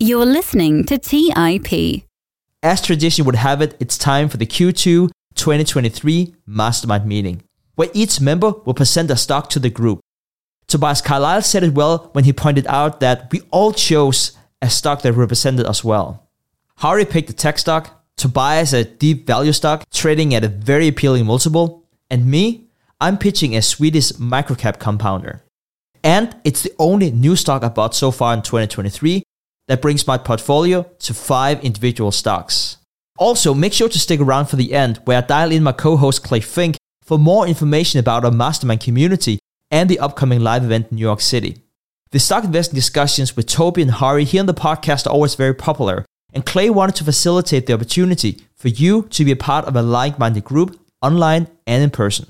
You're listening to TIP. As tradition would have it, it's time for the Q2 2023 Mastermind meeting, where each member will present a stock to the group. Tobias Carlisle said it well when he pointed out that we all chose a stock that represented us well. Hari picked a tech stock, Tobias a deep value stock trading at a very appealing multiple, and me, I'm pitching a Swedish microcap compounder. And it's the only new stock I bought so far in 2023 that brings my portfolio to five individual stocks. Also, make sure to stick around for the end where I dial in my co host Clay Fink for more information about our mastermind community and the upcoming live event in New York City. The stock investing discussions with Toby and Hari here on the podcast are always very popular, and Clay wanted to facilitate the opportunity for you to be a part of a like minded group online and in person.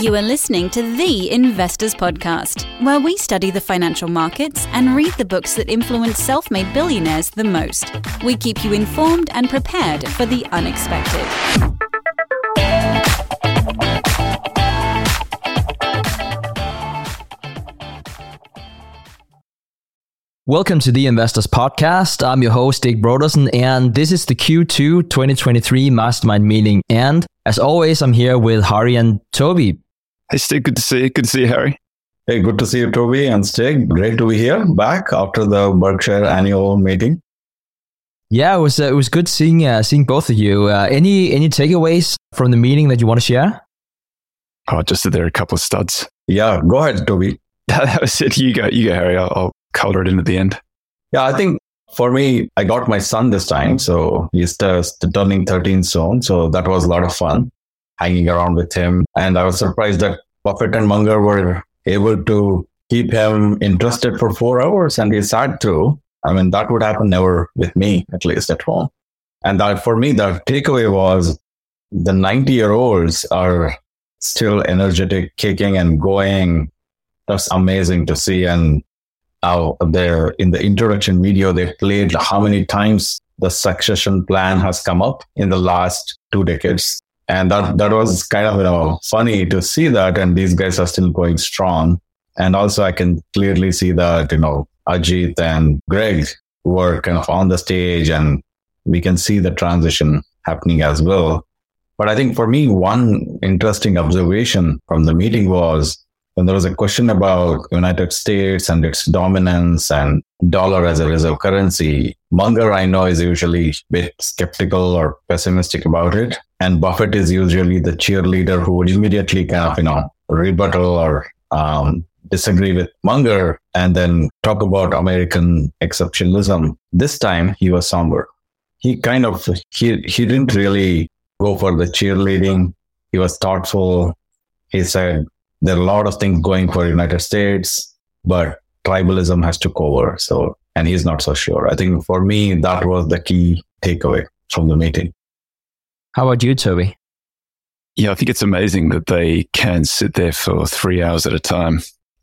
You are listening to The Investors Podcast, where we study the financial markets and read the books that influence self made billionaires the most. We keep you informed and prepared for the unexpected. Welcome to the Investors Podcast. I'm your host, Stig Brodersen, and this is the Q2 2023 Mastermind meeting. And as always, I'm here with Hari and Toby. Hey, Stig, good to see you. Good to see you, Hari. Hey, good to see you, Toby and Stig. Great to be here back after the Berkshire annual meeting. Yeah, it was uh, it was good seeing uh, seeing both of you. Uh, any any takeaways from the meeting that you want to share? Oh, just that there are a couple of studs. Yeah, go ahead, Toby. that was it. You go, you go, Hari. I'll, I'll color it in at the end. Yeah, I think for me, I got my son this time, so he's just turning 13 soon. So that was a lot of fun hanging around with him. And I was surprised that Buffett and Munger were able to keep him interested for four hours and he sat through. I mean, that would happen never with me, at least at home. And that for me, the takeaway was the 90 year olds are still energetic, kicking and going. That's amazing to see. And how they're in the introduction video, they played how many times the succession plan has come up in the last two decades and that that was kind of you know funny to see that and these guys are still going strong and also i can clearly see that you know ajit and greg were kind of on the stage and we can see the transition happening as well but i think for me one interesting observation from the meeting was when there was a question about United States and its dominance and dollar as a reserve currency, Munger I know is usually a bit skeptical or pessimistic about it. And Buffett is usually the cheerleader who would immediately kind of, you know, rebuttal or um, disagree with Munger and then talk about American exceptionalism. This time he was somber. He kind of, he, he didn't really go for the cheerleading. He was thoughtful. He said, there are a lot of things going for United States, but tribalism has took over. So, and he's not so sure. I think for me, that was the key takeaway from the meeting. How about you, Toby? Yeah, I think it's amazing that they can sit there for three hours at a time,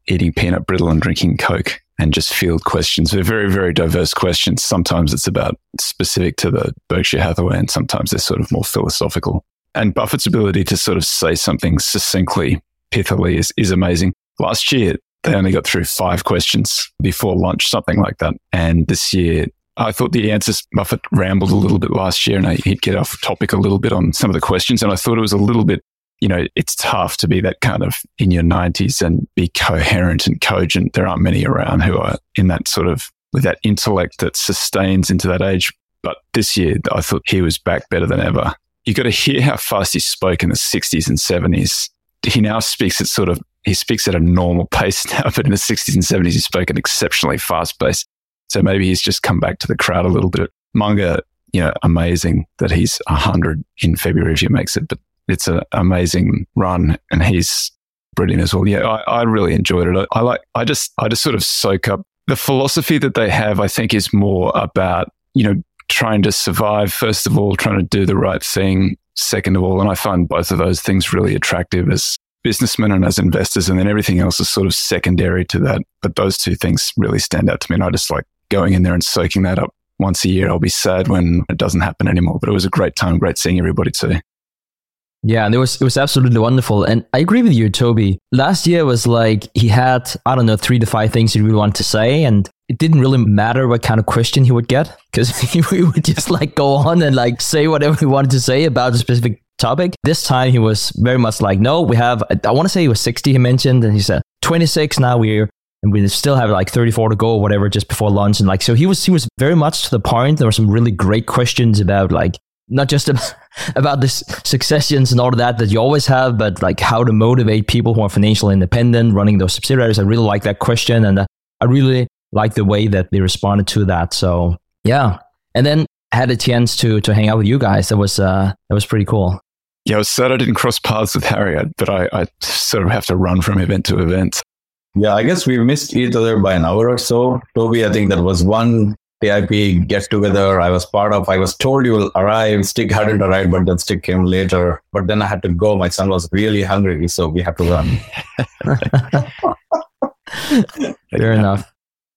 eating peanut brittle and drinking Coke and just field questions. They're very, very diverse questions. Sometimes it's about specific to the Berkshire Hathaway and sometimes they're sort of more philosophical. And Buffett's ability to sort of say something succinctly pithily is, is amazing. Last year, they only got through five questions before lunch, something like that. And this year, I thought the answers, Buffett rambled a little bit last year and he'd get off topic a little bit on some of the questions. And I thought it was a little bit, you know, it's tough to be that kind of in your 90s and be coherent and cogent. There aren't many around who are in that sort of, with that intellect that sustains into that age. But this year, I thought he was back better than ever. You got to hear how fast he spoke in the 60s and 70s he now speaks at sort of he speaks at a normal pace now, but in the 60s and 70s he spoke at exceptionally fast pace. So maybe he's just come back to the crowd a little bit. Munger, you know, amazing that he's 100 in February if he makes it, but it's an amazing run and he's brilliant as well. Yeah, I, I really enjoyed it. I, I like, I just, I just sort of soak up the philosophy that they have. I think is more about, you know, trying to survive, first of all, trying to do the right thing, second of all. And I find both of those things really attractive as businessmen and as investors. And then everything else is sort of secondary to that. But those two things really stand out to me. And I just like going in there and soaking that up once a year. I'll be sad when it doesn't happen anymore. But it was a great time, great seeing everybody too. Yeah, and it was it was absolutely wonderful. And I agree with you, Toby. Last year was like he had, I don't know, three to five things he really wanted to say, and it didn't really matter what kind of question he would get because he would just like go on and like say whatever he wanted to say about a specific topic. This time he was very much like, no, we have, I want to say he was 60, he mentioned, and he said 26 now we're, and we still have like 34 to go or whatever just before lunch. And like, so he was, he was very much to the point. There were some really great questions about like, not just about, the successions and all of that that you always have, but like how to motivate people who are financially independent running those subsidiaries. I really like that question. And uh, I really like the way that they responded to that. So yeah. And then had a chance to, to hang out with you guys. That was, uh, that was pretty cool. Yeah, I was sad I didn't cross paths with Harriet, but I, I sort of have to run from event to event. Yeah, I guess we missed each other by an hour or so. Toby, I think that was one TIP get together I was part of. I was told you will arrive. Stig hadn't arrived, but then Stig came later. But then I had to go. My son was really hungry, so we had to run. Fair enough.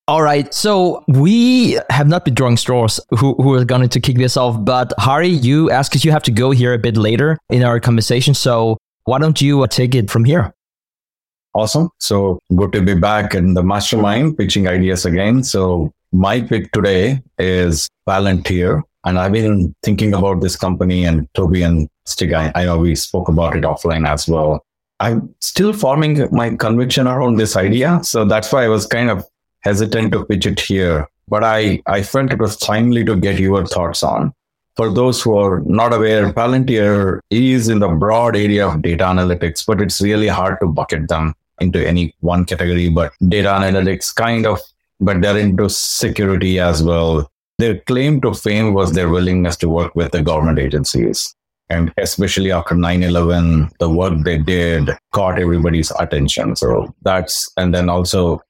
All right. So we have not been drawing straws who, who are going to kick this off. But Hari, you asked you have to go here a bit later in our conversation. So why don't you uh, take it from here? Awesome. So good to be back in the mastermind pitching ideas again. So my pick today is Palantir. And I've been thinking about this company and Toby and Stig. I, I know we spoke about it offline as well. I'm still forming my conviction around this idea. So that's why I was kind of hesitant to pitch it here. But I, I felt it was timely to get your thoughts on. For those who are not aware, Palantir is in the broad area of data analytics, but it's really hard to bucket them into any one category. But data analytics kind of but they're into security as well. Their claim to fame was their willingness to work with the government agencies. And especially after 9 11, the work they did caught everybody's attention. So that's, and then also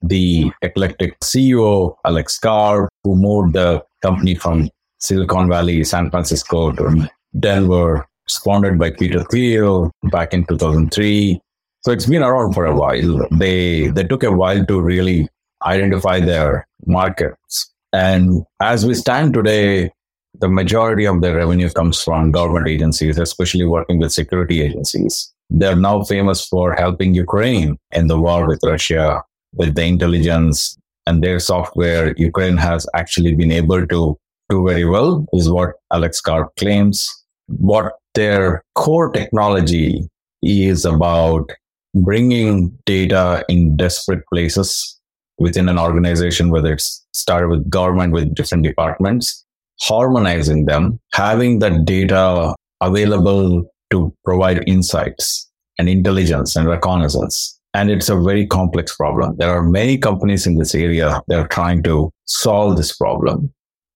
the eclectic CEO, Alex Karp, who moved the company from Silicon Valley, San Francisco to Denver, sponsored by Peter Thiel back in 2003. So it's been around for a while. They they took a while to really identify their markets. And as we stand today, the majority of their revenue comes from government agencies, especially working with security agencies. They're now famous for helping Ukraine in the war with Russia, with the intelligence and their software. Ukraine has actually been able to do very well, is what Alex Karp claims. What their core technology is about bringing data in desperate places within an organization, whether it's started with government with different departments, harmonizing them, having that data available to provide insights and intelligence and reconnaissance. And it's a very complex problem. There are many companies in this area that are trying to solve this problem.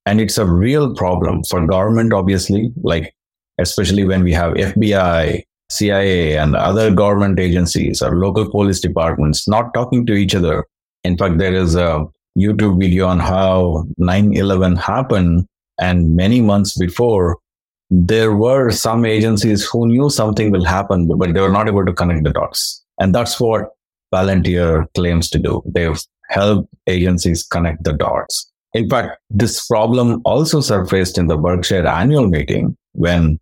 And it's a real problem for government, obviously, like especially when we have FBI, CIA, and other government agencies or local police departments not talking to each other in fact, there is a YouTube video on how 9 11 happened. And many months before, there were some agencies who knew something will happen, but they were not able to connect the dots. And that's what Palantir claims to do. They've helped agencies connect the dots. In fact, this problem also surfaced in the Berkshire annual meeting when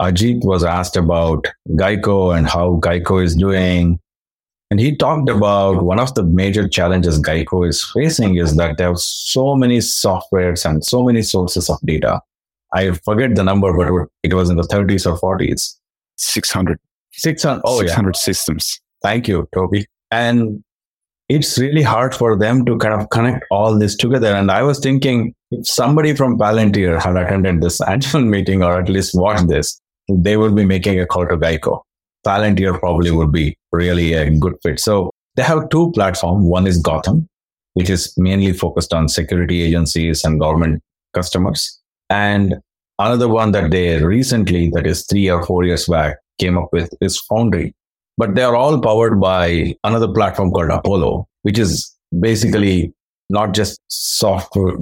Ajit was asked about Geico and how Geico is doing. And he talked about one of the major challenges Geico is facing is that there are so many softwares and so many sources of data. I forget the number, but it was in the 30s or 40s. 600. 600. Oh, 600 yeah. systems. Thank you, Toby. And it's really hard for them to kind of connect all this together. And I was thinking if somebody from Palantir had attended this annual meeting or at least watched this, they would be making a call to Geico. Palantir probably would be really a good fit. So they have two platforms. One is Gotham, which is mainly focused on security agencies and government customers. And another one that they recently, that is three or four years back, came up with is Foundry. But they are all powered by another platform called Apollo, which is basically not just software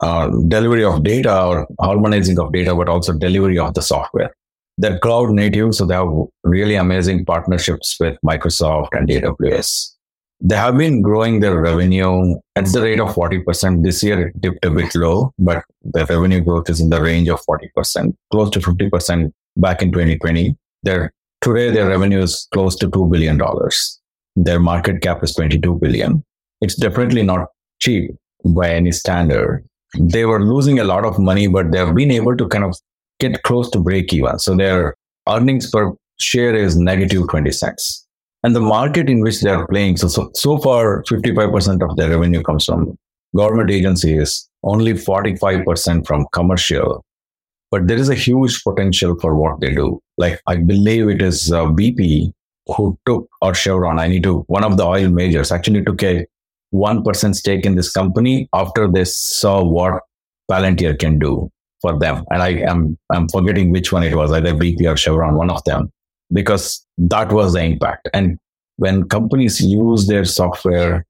uh, delivery of data or harmonizing of data, but also delivery of the software. They're cloud native, so they have really amazing partnerships with Microsoft and AWS. They have been growing their revenue at the rate of 40%. This year it dipped a bit low, but the revenue growth is in the range of 40%, close to 50% back in 2020. Their today their revenue is close to two billion dollars. Their market cap is 22 billion. It's definitely not cheap by any standard. They were losing a lot of money, but they've been able to kind of get close to break even. So their earnings per share is negative 20 cents. And the market in which they are playing, so, so, so far, 55% of their revenue comes from government agencies, only 45% from commercial. But there is a huge potential for what they do. Like, I believe it is uh, BP who took, or Chevron, I need to, one of the oil majors actually took a 1% stake in this company after they saw what Palantir can do for them. And I am, I'm forgetting which one it was, either BP or Chevron, one of them, because that was the impact. And when companies use their software,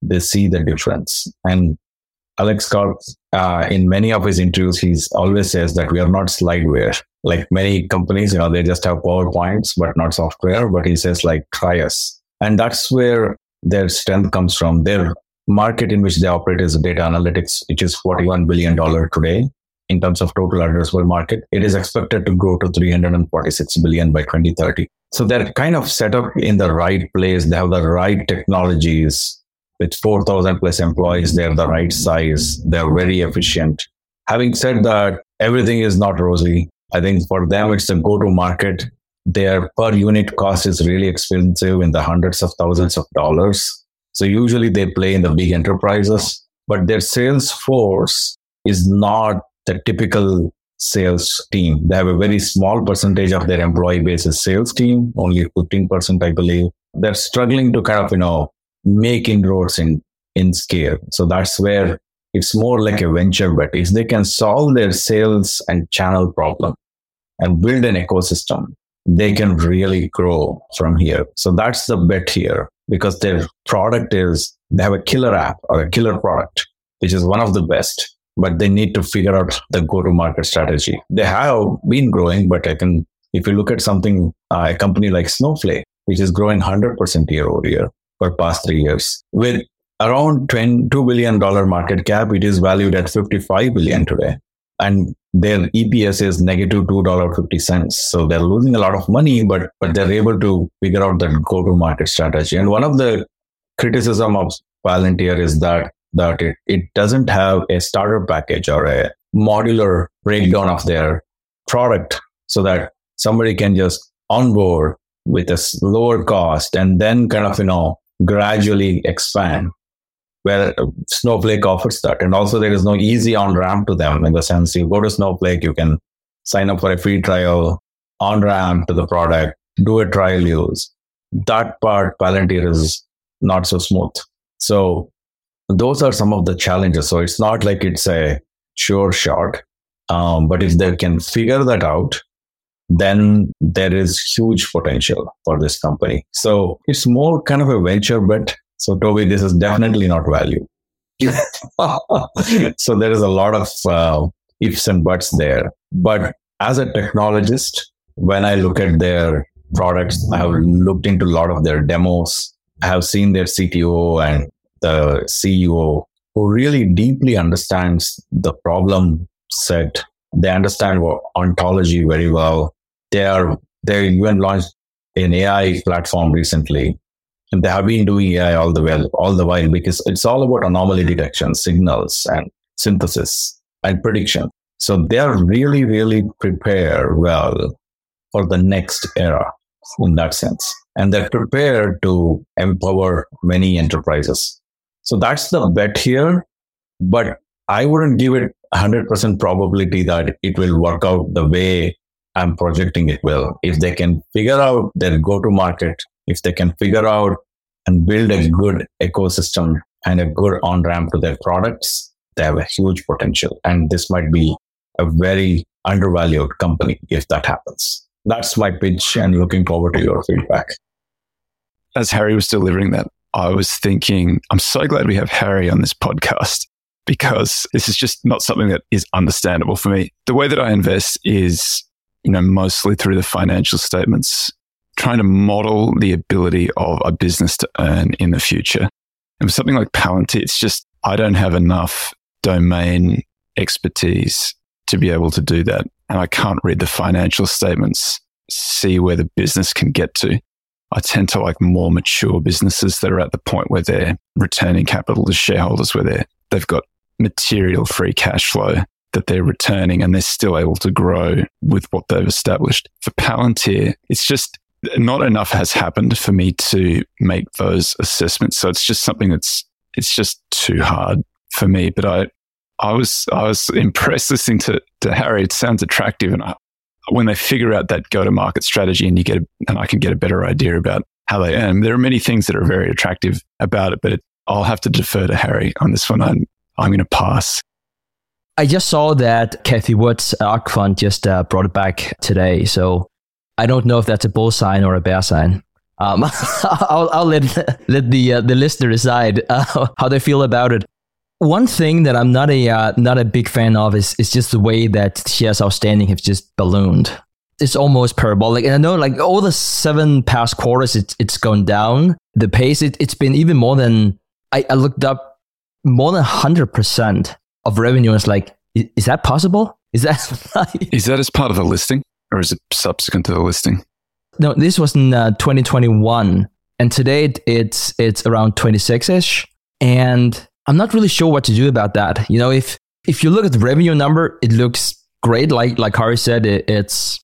they see the difference. And Alex Karp, uh, in many of his interviews, he's always says that we are not slideware. Like many companies, you know, they just have PowerPoints, but not software. But he says, like, try us. And that's where their strength comes from. Their market in which they operate is data analytics, which is $41 billion today in terms of total addressable market. It is expected to grow to 346 billion by 2030. So they're kind of set up in the right place. They have the right technologies with 4,000 plus employees, they're the right size, they're very efficient. Having said that, everything is not rosy. I think for them, it's the go to market. Their per unit cost is really expensive in the hundreds of thousands of dollars. So usually they play in the big enterprises, but their sales force is not the typical sales team. They have a very small percentage of their employee base is sales team, only 15%, I believe. They're struggling to kind of, you know, make inroads in, in scale. So that's where it's more like a venture bet. If they can solve their sales and channel problem and build an ecosystem, they can really grow from here. So that's the bet here because their product is, they have a killer app or a killer product, which is one of the best, but they need to figure out the go to market strategy. They have been growing, but I can, if you look at something, uh, a company like Snowflake, which is growing 100% year over year, for past three years. With around $2 billion market cap, it is valued at 55 billion today. And their EPS is negative $2.50. So they're losing a lot of money, but, but they're able to figure out that go to market strategy. And one of the criticism of Palantir is that, that it, it doesn't have a starter package or a modular breakdown of their product so that somebody can just onboard with a lower cost and then kind of, you know, gradually expand where Snowflake offers that. And also there is no easy on ramp to them in the sense you go to Snowflake, you can sign up for a free trial, on ramp to the product, do a trial use. That part Palantir is not so smooth. So those are some of the challenges. So it's not like it's a sure shot. Um, but if they can figure that out then there is huge potential for this company. So it's more kind of a venture bet. So Toby, this is definitely not value. so there is a lot of uh, ifs and buts there. But as a technologist, when I look at their products, I have looked into a lot of their demos. I have seen their CTO and the CEO who really deeply understands the problem set. They understand ontology very well they are they even launched an AI platform recently, and they have been doing AI all the while, all the while because it's all about anomaly detection, signals, and synthesis and prediction. So they are really, really prepared well for the next era in that sense, and they're prepared to empower many enterprises. So that's the bet here, but I wouldn't give it 100% probability that it will work out the way I'm projecting it will. If they can figure out their go to market, if they can figure out and build a good ecosystem and a good on ramp to their products, they have a huge potential. And this might be a very undervalued company if that happens. That's my pitch and looking forward to your feedback. As Hari was delivering that, I was thinking, I'm so glad we have Hari on this podcast because this is just not something that is understandable for me. The way that I invest is you know, mostly through the financial statements, trying to model the ability of a business to earn in the future. And for something like Palantir, it's just, I don't have enough domain expertise to be able to do that. And I can't read the financial statements see where the business can get to. I tend to like more mature businesses that are at the point where they're returning capital to shareholders, where they're, they've got material free cash flow that they're returning and they're still able to grow with what they've established. For Palantir, it's just not enough has happened for me to make those assessments. So it's just something that's, it's just too hard for me. But I, I was, I was impressed listening to, to Hari. It sounds attractive. And I, when they figure out that go to market strategy and you get, a, and I can get a better idea about how they earn, there are many things that are very attractive about it, but it, I'll have to defer to Hari on this one. I'm, I'm going to pass. I just saw that Cathie Wood's ARK fund just uh, brought it back today. So I don't know if that's a bull sign or a bear sign. Um, I'll, I'll, let let the uh, the listener decide uh, how they feel about it. One thing that I'm not a uh, not a big fan of is is just the way that shares outstanding have just ballooned. It's almost parabolic, and I know like all the seven past quarters, it's it's gone down. The pace, it, it's been even more than I, I looked up more than hundred percent of revenue. It's like, is, is that possible? Is that is that as part of the listing, or is it subsequent to the listing? No, this was in uh, 2021, and today it's it's around 26 ish, and I'm not really sure what to do about that. You know, if if you look at the revenue number, it looks great. Like like Hari said, it, it's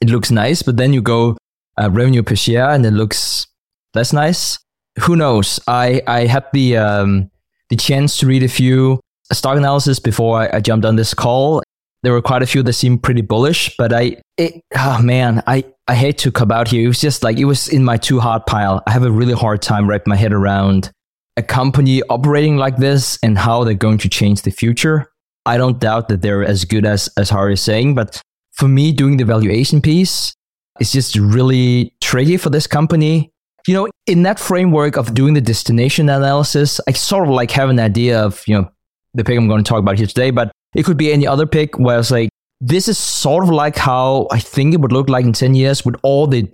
it looks nice, but then you go uh, revenue per share, and it looks less nice. Who knows? I I had the um, the chance to read a few stock analysis before I, I, jumped on this call. There were quite a few that seemed pretty bullish, but I, it, oh man, I, I hate to come out here. It was just like, it was in my too hard pile. I have a really hard time wrapping my head around a company operating like this and how they're going to change the future. I don't doubt that they're as good as, as Hari is saying, but for me, doing the valuation piece is just really tricky for this company. You know, in that framework of doing the destination analysis, I sort of like have an idea of, you know, the pick I'm going to talk about here today, but it could be any other pick where it's like, this is sort of like how I think it would look like in 10 years with all the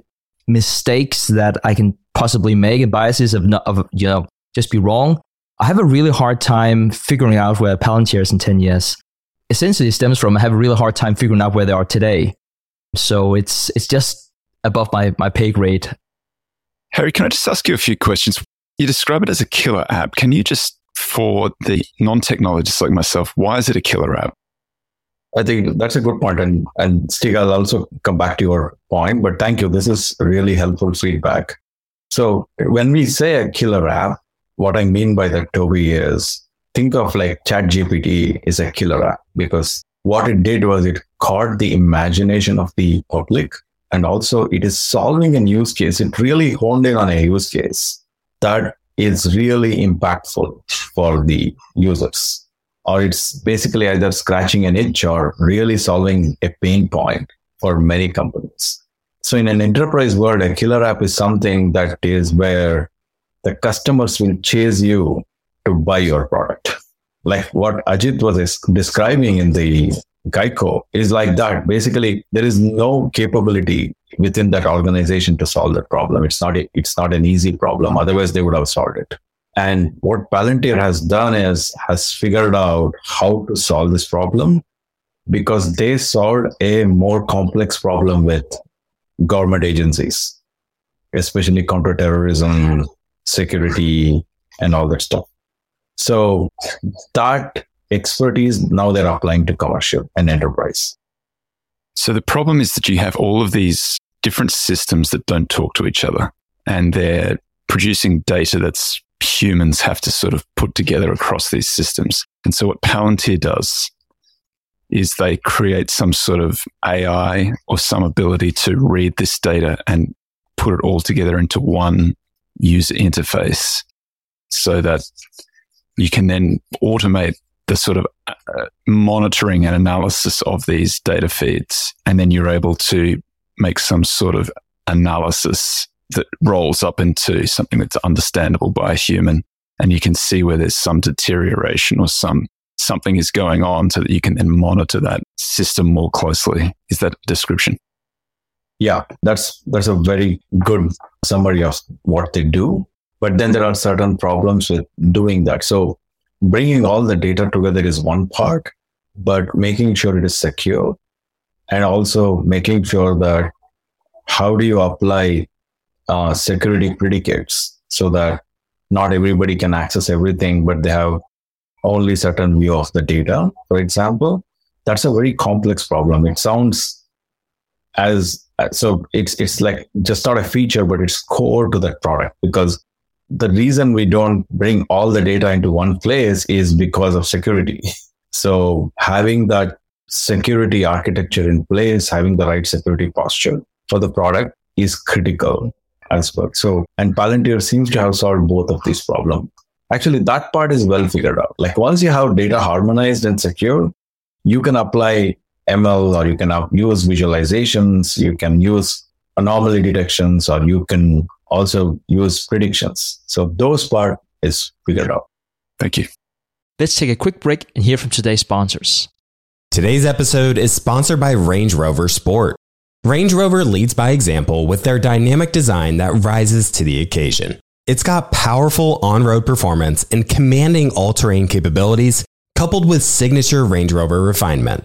mistakes that I can possibly make and biases of, not, of you know, just be wrong. I have a really hard time figuring out where Palantir is in 10 years. Essentially, it stems from I have a really hard time figuring out where they are today. So it's it's just above my, my pay grade. Hari, can I just ask you a few questions? You describe it as a killer app. Can you just for the non-technologists like myself, why is it a killer app? I think that's a good point. And, and Stig, I'll also come back to your point, but thank you. This is really helpful feedback. So when we say a killer app, what I mean by that, Toby, is think of like ChatGPT is a killer app because what it did was it caught the imagination of the public and also it is solving a use case. It really honed in on a use case that is really impactful for the users or it's basically either scratching an itch or really solving a pain point for many companies. So in an enterprise world, a killer app is something that is where the customers will chase you to buy your product. Like what Ajit was describing in the Geico is like that. Basically, there is no capability within that organization to solve that problem. It's not a, it's not an easy problem. Otherwise, they would have solved it. And what Palantir has done is has figured out how to solve this problem because they solved a more complex problem with government agencies, especially counterterrorism, security, and all that stuff. So that expertise now they're applying to commercial and enterprise. So the problem is that you have all of these different systems that don't talk to each other and they're producing data that's humans have to sort of put together across these systems. And so what Palantir does is they create some sort of AI or some ability to read this data and put it all together into one user interface so that you can then automate the sort of uh, monitoring and analysis of these data feeds. And then you're able to make some sort of analysis that rolls up into something that's understandable by a human. And you can see where there's some deterioration or some something is going on so that you can then monitor that system more closely. Is that description? Yeah, that's that's a very good summary of what they do. But then there are certain problems with doing that. So bringing all the data together is one part, but making sure it is secure and also making sure that how do you apply uh, security predicates so that not everybody can access everything, but they have only certain view of the data, for example, that's a very complex problem. It sounds as Uh, so it's it's like just not a feature, but it's core to that product because the reason we don't bring all the data into one place is because of security. So having that security architecture in place, having the right security posture for the product is critical as well. So, and Palantir seems to have solved both of these problems. Actually, that part is well figured out. Like once you have data harmonized and secure, you can apply ML or you can use visualizations, you can use anomaly detections, or you can also use predictions. So those part is figured out. Thank you. Let's take a quick break and hear from today's sponsors. Today's episode is sponsored by Range Rover Sport. Range Rover leads by example with their dynamic design that rises to the occasion. It's got powerful on road performance and commanding all terrain capabilities, coupled with signature Range Rover refinement.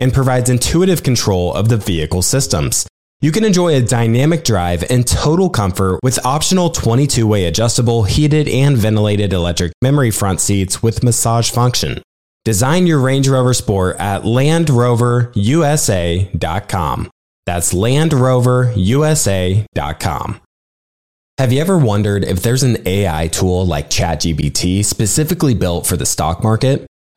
and provides intuitive control of the vehicle systems. You can enjoy a dynamic drive and total comfort with optional 22 way adjustable, heated, and ventilated electric memory front seats with massage function. Design your Range Rover Sport at LandRoverUSA.com. That's LandRoverUSA.com. Have you ever wondered if there's an AI tool like ChatGPT specifically built for the stock market?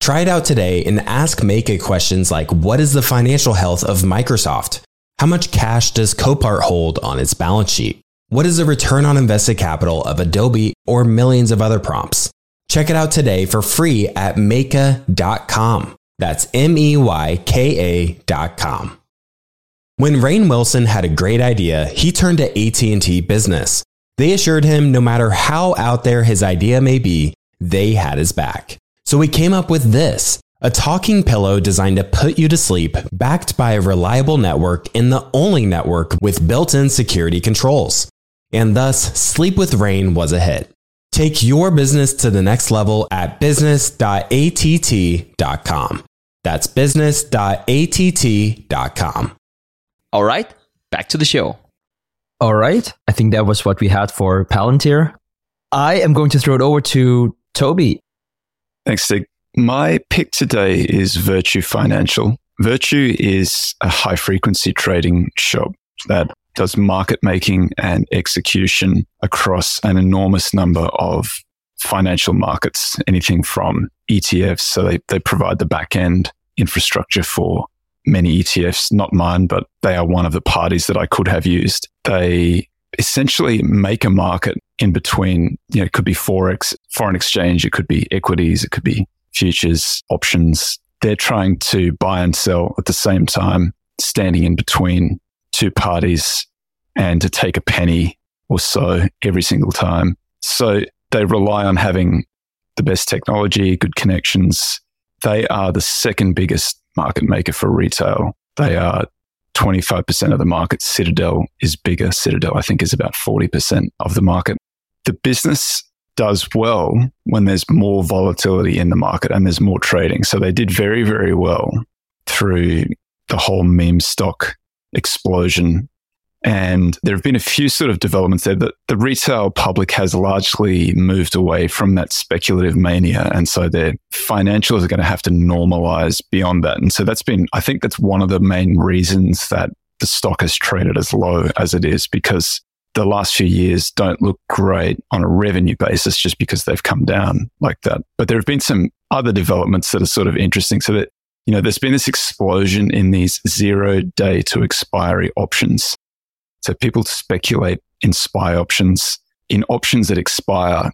Try it out today and ask Meyka questions like What is the financial health of Microsoft? How much cash does Copart hold on its balance sheet? What is the return on invested capital of Adobe or millions of other prompts? Check it out today for free at Meyka.com. That's M E Y K A.com. When Rainn Wilson had a great idea, he turned to AT&T Business. They assured him no matter how out there his idea may be, they had his back. So we came up with this, a talking pillow designed to put you to sleep, backed by a reliable network and the only network with built-in security controls. And thus, Sleep with Rain was a hit. Take your business to the next level at business.att.com. That's business.att.com. All right, back to the show. All right, I think that was what we had for Palantir. I am going to throw it over to Toby. Thanks, Stig. My pick today is Virtu Financial. Virtu is a high frequency trading shop that does market making and execution across an enormous number of financial markets, anything from ETFs. So they, they provide the back end infrastructure for many ETFs, not mine, but they are one of the parties that I could have used. They essentially make a market in between, you know, it could be Forex, foreign exchange, it could be equities, it could be futures, options. They're trying to buy and sell at the same time, standing in between two parties and to take a penny or so every single time. So they rely on having the best technology, good connections. They are the second biggest market maker for retail. They are 25% of the market. Citadel is bigger. Citadel, I think, is about 40% of the market. The business does well when there's more volatility in the market and there's more trading. So they did very, very well through the whole meme stock explosion and there have been a few sort of developments there that the retail public has largely moved away from that speculative mania. And so their financials are going to have to normalize beyond that. And so that's been, I think that's one of the main reasons that the stock has traded as low as it is because the last few years don't look great on a revenue basis just because they've come down like that. But there have been some other developments that are sort of interesting. So that, you know, there's been this explosion in these zero day to expiry options. So people speculate in SPY options, in options that expire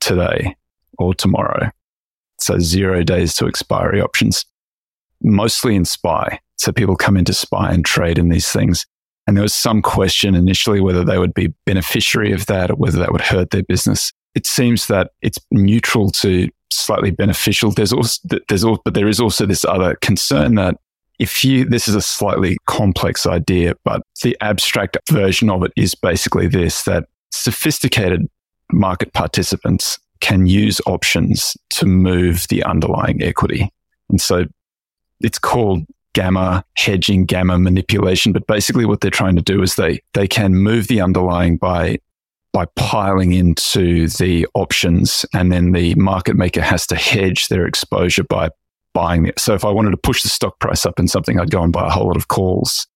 today or tomorrow. So zero days to expiry options, mostly in SPY. So people come into SPY and trade in these things. And there was some question initially whether they would be beneficiary of that or whether that would hurt their business. It seems that it's neutral to slightly beneficial. There's also, there's also, but there is also this other concern that if you, this is a slightly complex idea, but the abstract version of it is basically this, that sophisticated market participants can use options to move the underlying equity. And so it's called gamma hedging, gamma manipulation. But basically what they're trying to do is they, they can move the underlying by, by piling into the options. And then the market maker has to hedge their exposure by buying it. So if I wanted to push the stock price up in something, I'd go and buy a whole lot of calls,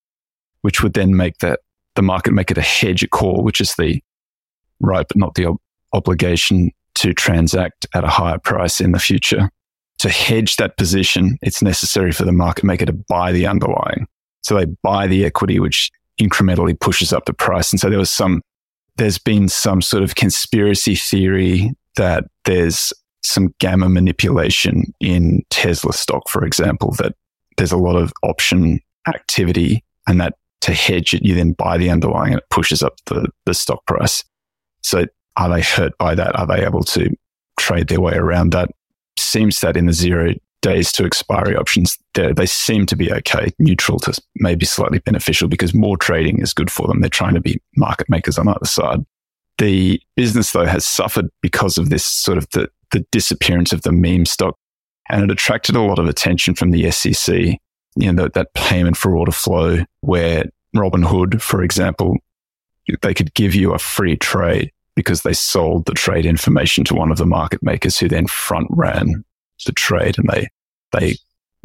which would then make that the market maker a hedge a call, which is the right, but not the ob- obligation to transact at a higher price in the future to hedge that position, it's necessary for the market maker to buy the underlying. So they buy the equity, which incrementally pushes up the price. And so there was some, there's been some sort of conspiracy theory that there's some gamma manipulation in Tesla stock, for example, that there's a lot of option activity and that to hedge it, you then buy the underlying and it pushes up the, the stock price. So are they hurt by that? Are they able to trade their way around that? seems that in the zero days to expiry options, they seem to be okay, neutral to maybe slightly beneficial because more trading is good for them. They're trying to be market makers on either side. The business though has suffered because of this sort of the, the disappearance of the meme stock and it attracted a lot of attention from the SEC. You know, that, that payment for order flow where Robinhood, for example, they could give you a free trade because they sold the trade information to one of the market makers who then front ran the trade and they, they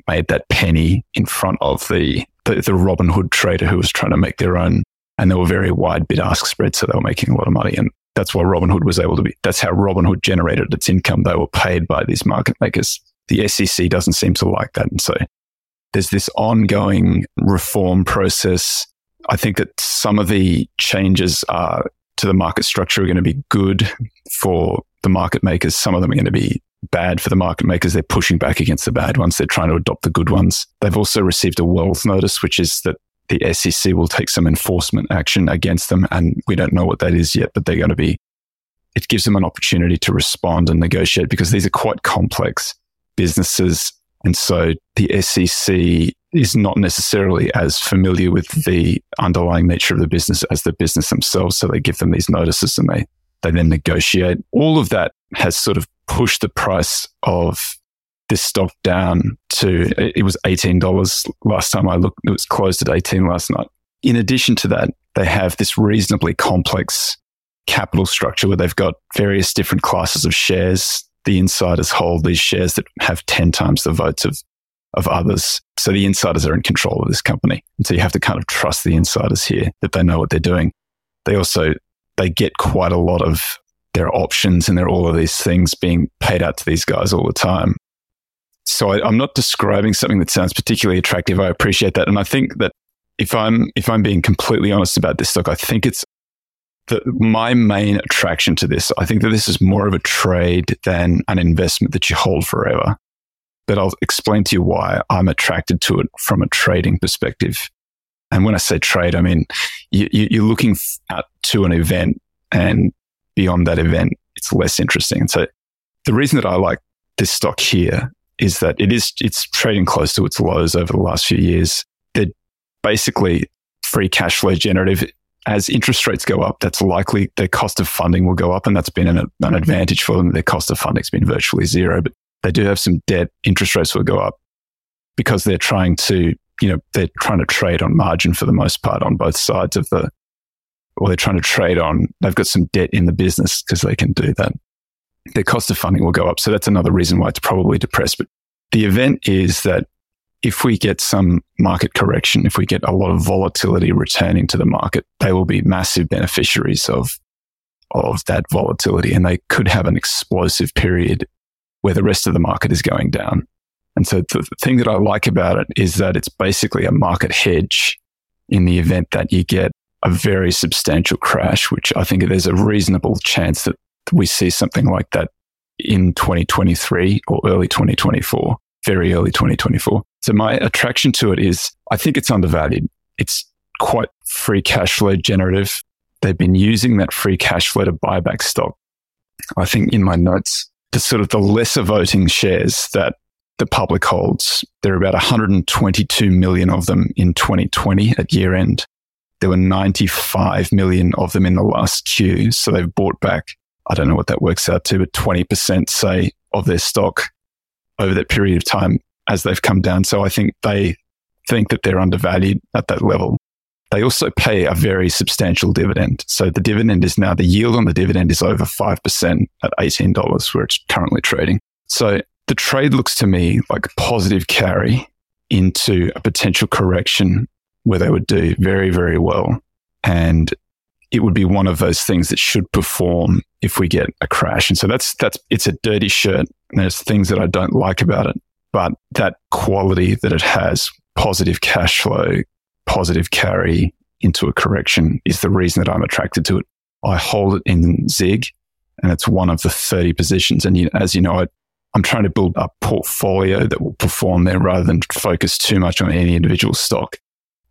made that penny in front of the, the, the Robinhood trader who was trying to make their own. And there were very wide bid ask spreads. So they were making a lot of money. And that's why Robinhood was able to be, that's how Robinhood generated its income. They were paid by these market makers. The SEC doesn't seem to like that. And so there's this ongoing reform process. I think that some of the changes are to the market structure are going to be good for the market makers. Some of them are going to be bad for the market makers. They're pushing back against the bad ones. They're trying to adopt the good ones. They've also received a Wells notice, which is that the SEC will take some enforcement action against them. And we don't know what that is yet, but they're going to be, it gives them an opportunity to respond and negotiate because these are quite complex businesses. And so the SEC is not necessarily as familiar with the underlying nature of the business as the business themselves. So they give them these notices and they, they then negotiate. All of that has sort of pushed the price of this stock down to, it was $18 last time I looked. It was closed at 18 last night. In addition to that, they have this reasonably complex capital structure where they've got various different classes of shares. The insiders hold these shares that have 10 times the votes of of others. So the insiders are in control of this company. And so you have to kind of trust the insiders here that they know what they're doing. They also, they get quite a lot of their options and there are all of these things being paid out to these guys all the time. So I, I'm not describing something that sounds particularly attractive. I appreciate that. And I think that if I'm, if I'm being completely honest about this stock, I think it's the, my main attraction to this. I think that this is more of a trade than an investment that you hold forever but I'll explain to you why I'm attracted to it from a trading perspective. And when I say trade, I mean, you, are looking at to an event and beyond that event, it's less interesting. And so the reason that I like this stock here is that it is, it's trading close to its lows over the last few years. They're basically free cash flow generative. As interest rates go up, that's likely their cost of funding will go up. And that's been an, an advantage for them. Their cost of funding has been virtually zero, but they do have some debt. Interest rates will go up because they're trying to, you know, they're trying to trade on margin for the most part on both sides of the, or they're trying to trade on, they've got some debt in the business because they can do that. Their cost of funding will go up. So that's another reason why it's probably depressed. But the event is that if we get some market correction, if we get a lot of volatility returning to the market, they will be massive beneficiaries of, of that volatility. And they could have an explosive period where the rest of the market is going down. And so the, the thing that I like about it is that it's basically a market hedge in the event that you get a very substantial crash, which I think there's a reasonable chance that we see something like that in 2023 or early 2024, very early 2024. So my attraction to it is I think it's undervalued. It's quite free cash flow generative. They've been using that free cash flow to buy back stock. I think in my notes, the sort of the lesser voting shares that the public holds, there are about 122 million of them in 2020 at year end. There were 95 million of them in the last Q. So they've bought back, I don't know what that works out to, but 20% say of their stock over that period of time as they've come down. So I think they think that they're undervalued at that level. They also pay a very substantial dividend. So the dividend is now the yield on the dividend is over 5% at $18 where it's currently trading. So the trade looks to me like a positive carry into a potential correction where they would do very, very well. And it would be one of those things that should perform if we get a crash. And so that's, that's, it's a dirty shirt. There's things that I don't like about it, but that quality that it has, positive cash flow, positive carry into a correction is the reason that I'm attracted to it. I hold it in Zig and it's one of the 30 positions. And you, as you know, I, I'm trying to build a portfolio that will perform there rather than focus too much on any individual stock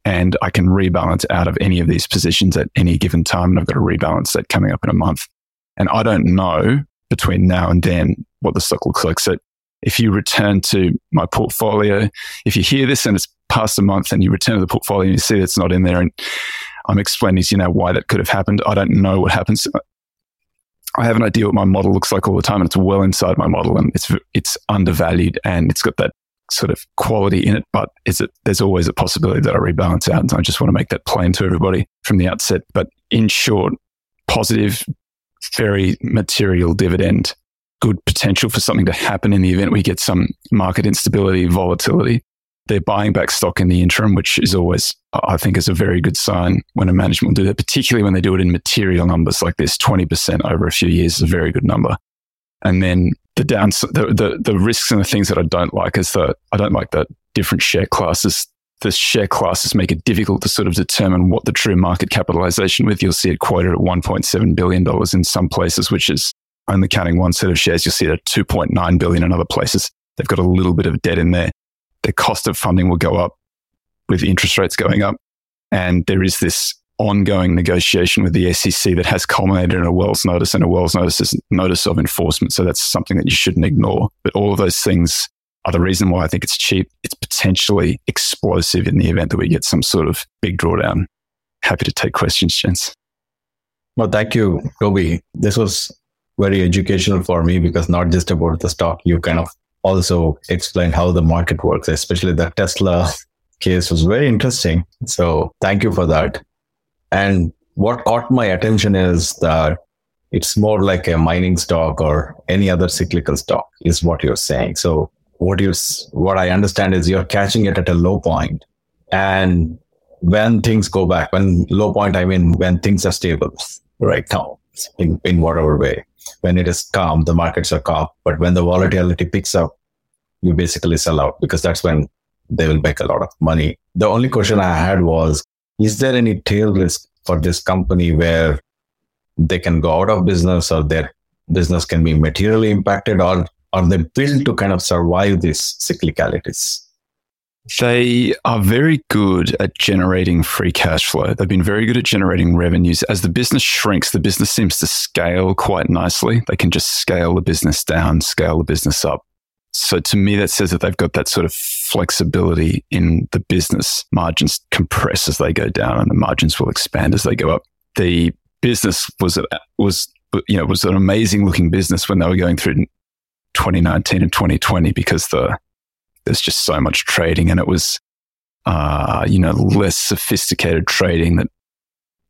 and I can rebalance out of any of these positions at any given time. And I've got a rebalance set coming up in a month. And I don't know between now and then what the stock looks like. So if you return to my portfolio, if you hear this and it's past a month and you return to the portfolio and you see it's not in there and I'm explaining to you now why that could have happened. I don't know what happens. I have an idea what my model looks like all the time and it's well inside my model and it's, it's undervalued and it's got that sort of quality in it, but is it, there's always a possibility that I rebalance out. And I just want to make that plain to everybody from the outset. But in short, positive, very material dividend, good potential for something to happen in the event we get some market instability, volatility. They're buying back stock in the interim, which is always, I think, is a very good sign when a management will do that, particularly when they do it in material numbers like this. 20% over a few years is a very good number. And then the downs, the, the, the risks and the things that I don't like is that I don't like that different share classes. The share classes make it difficult to sort of determine what the true market capitalization with. You'll see it quoted at $1.7 billion in some places, which is only counting one set of shares. You'll see it at 2.9 billion in other places. They've got a little bit of debt in there. The cost of funding will go up with interest rates going up. And there is this ongoing negotiation with the SEC that has culminated in a Wells notice and a Wells notice is notice of enforcement. So that's something that you shouldn't ignore. But all of those things are the reason why I think it's cheap. It's potentially explosive in the event that we get some sort of big drawdown. Happy to take questions, gents. Well, thank you, Toby. This was very educational for me because not just about the stock, you kind of also explained how the market works, especially the Tesla case was very interesting. So thank you for that. And what caught my attention is that it's more like a mining stock or any other cyclical stock is what you're saying. So what you what I understand is you're catching it at a low point and when things go back, when low point, I mean, when things are stable right now in, in whatever way, when it is calm, the markets are calm. But when the volatility picks up, you basically sell out because that's when they will make a lot of money. The only question I had was, is there any tail risk for this company where they can go out of business or their business can be materially impacted or are they built to kind of survive these cyclicalities? They are very good at generating free cash flow. They've been very good at generating revenues. As the business shrinks, the business seems to scale quite nicely. They can just scale the business down, scale the business up. So to me, that says that they've got that sort of flexibility in the business. Margins compress as they go down and the margins will expand as they go up. The business was, was, you know, was an amazing looking business when they were going through 2019 and 2020 because the, there's just so much trading and it was, uh, you know, less sophisticated trading that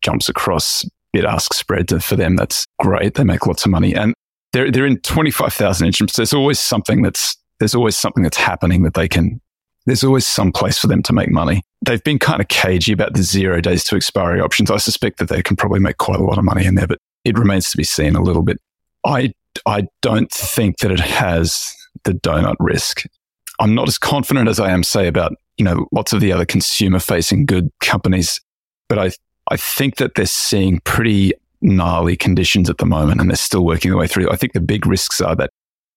jumps across bid ask spread for them. That's great. They make lots of money. And they're they're in twenty five thousand instruments. There's always something that's there's always something that's happening that they can there's always some place for them to make money. They've been kind of cagey about the zero days to expiry options. I suspect that they can probably make quite a lot of money in there, but it remains to be seen a little bit. I, I don't think that it has the donut risk. I'm not as confident as I am, say, about, you know, lots of the other consumer facing good companies, but I, I think that they're seeing pretty gnarly conditions at the moment and they're still working their way through. I think the big risks are that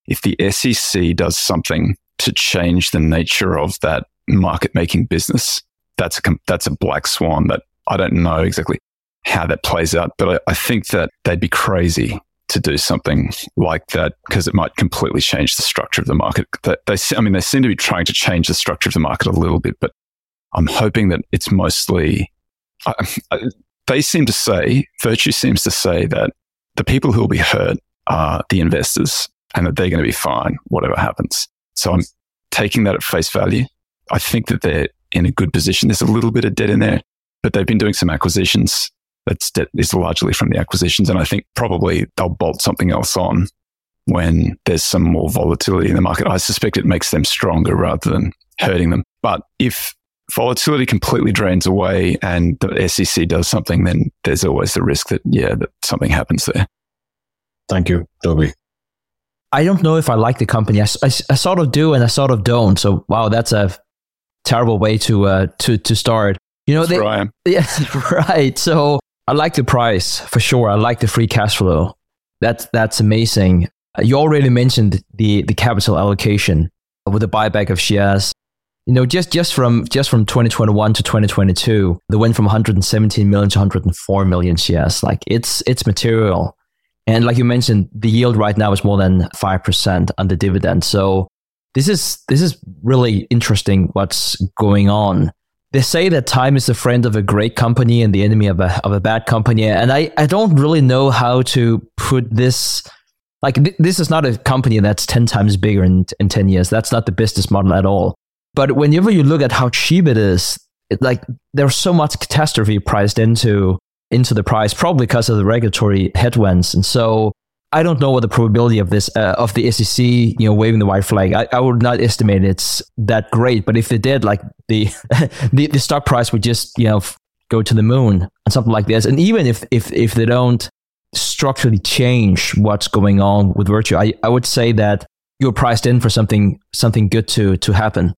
if the SEC does something to change the nature of that market making business, that's a, that's a black swan that I don't know exactly how that plays out, but I, I think that they'd be crazy to do something like that because it might completely change the structure of the market. They, they, I mean, they seem to be trying to change the structure of the market a little bit, but I'm hoping that it's mostly. I, I, they seem to say, Virtu seems to say that the people who will be hurt are the investors and that they're going to be fine, whatever happens. So I'm taking that at face value. I think that they're in a good position. There's a little bit of debt in there, but they've been doing some acquisitions that's debt is largely from the acquisitions. And I think probably they'll bolt something else on when there's some more volatility in the market. I suspect it makes them stronger rather than hurting them. But if volatility completely drains away and the SEC does something, then there's always the risk that, yeah, that something happens there. Thank you, Toby. I don't know if I like the company. I, I, I sort of do and I sort of don't. So, wow, that's a terrible way to uh, to to start. You know, that's they, I am. Yeah, right. So I like the price for sure. I like the free cash flow. That's that's amazing. You already mentioned the the capital allocation with the buyback of shares. You know, just just from just from 2021 to 2022, they went from 117 million to 104 million shares. Like it's it's material. And like you mentioned, the yield right now is more than 5% on the dividend. So this is this is really interesting what's going on they say that time is a friend of a great company and the enemy of a of a bad company. And I, I don't really know how to put this. Like th- this is not a company that's ten times bigger in in ten years. That's not the business model at all. But whenever you look at how cheap it is, it, like there's so much catastrophe priced into into the price, probably because of the regulatory headwinds. And so I don't know what the probability of this uh, of the SEC, you know, waving the white flag. I, I, would not estimate it's that great, but if they did, like the the, the stock price would just you know f- go to the moon and something like this. And even if if if they don't structurally change what's going on with Virtu, I, I would say that you're priced in for something something good to to happen.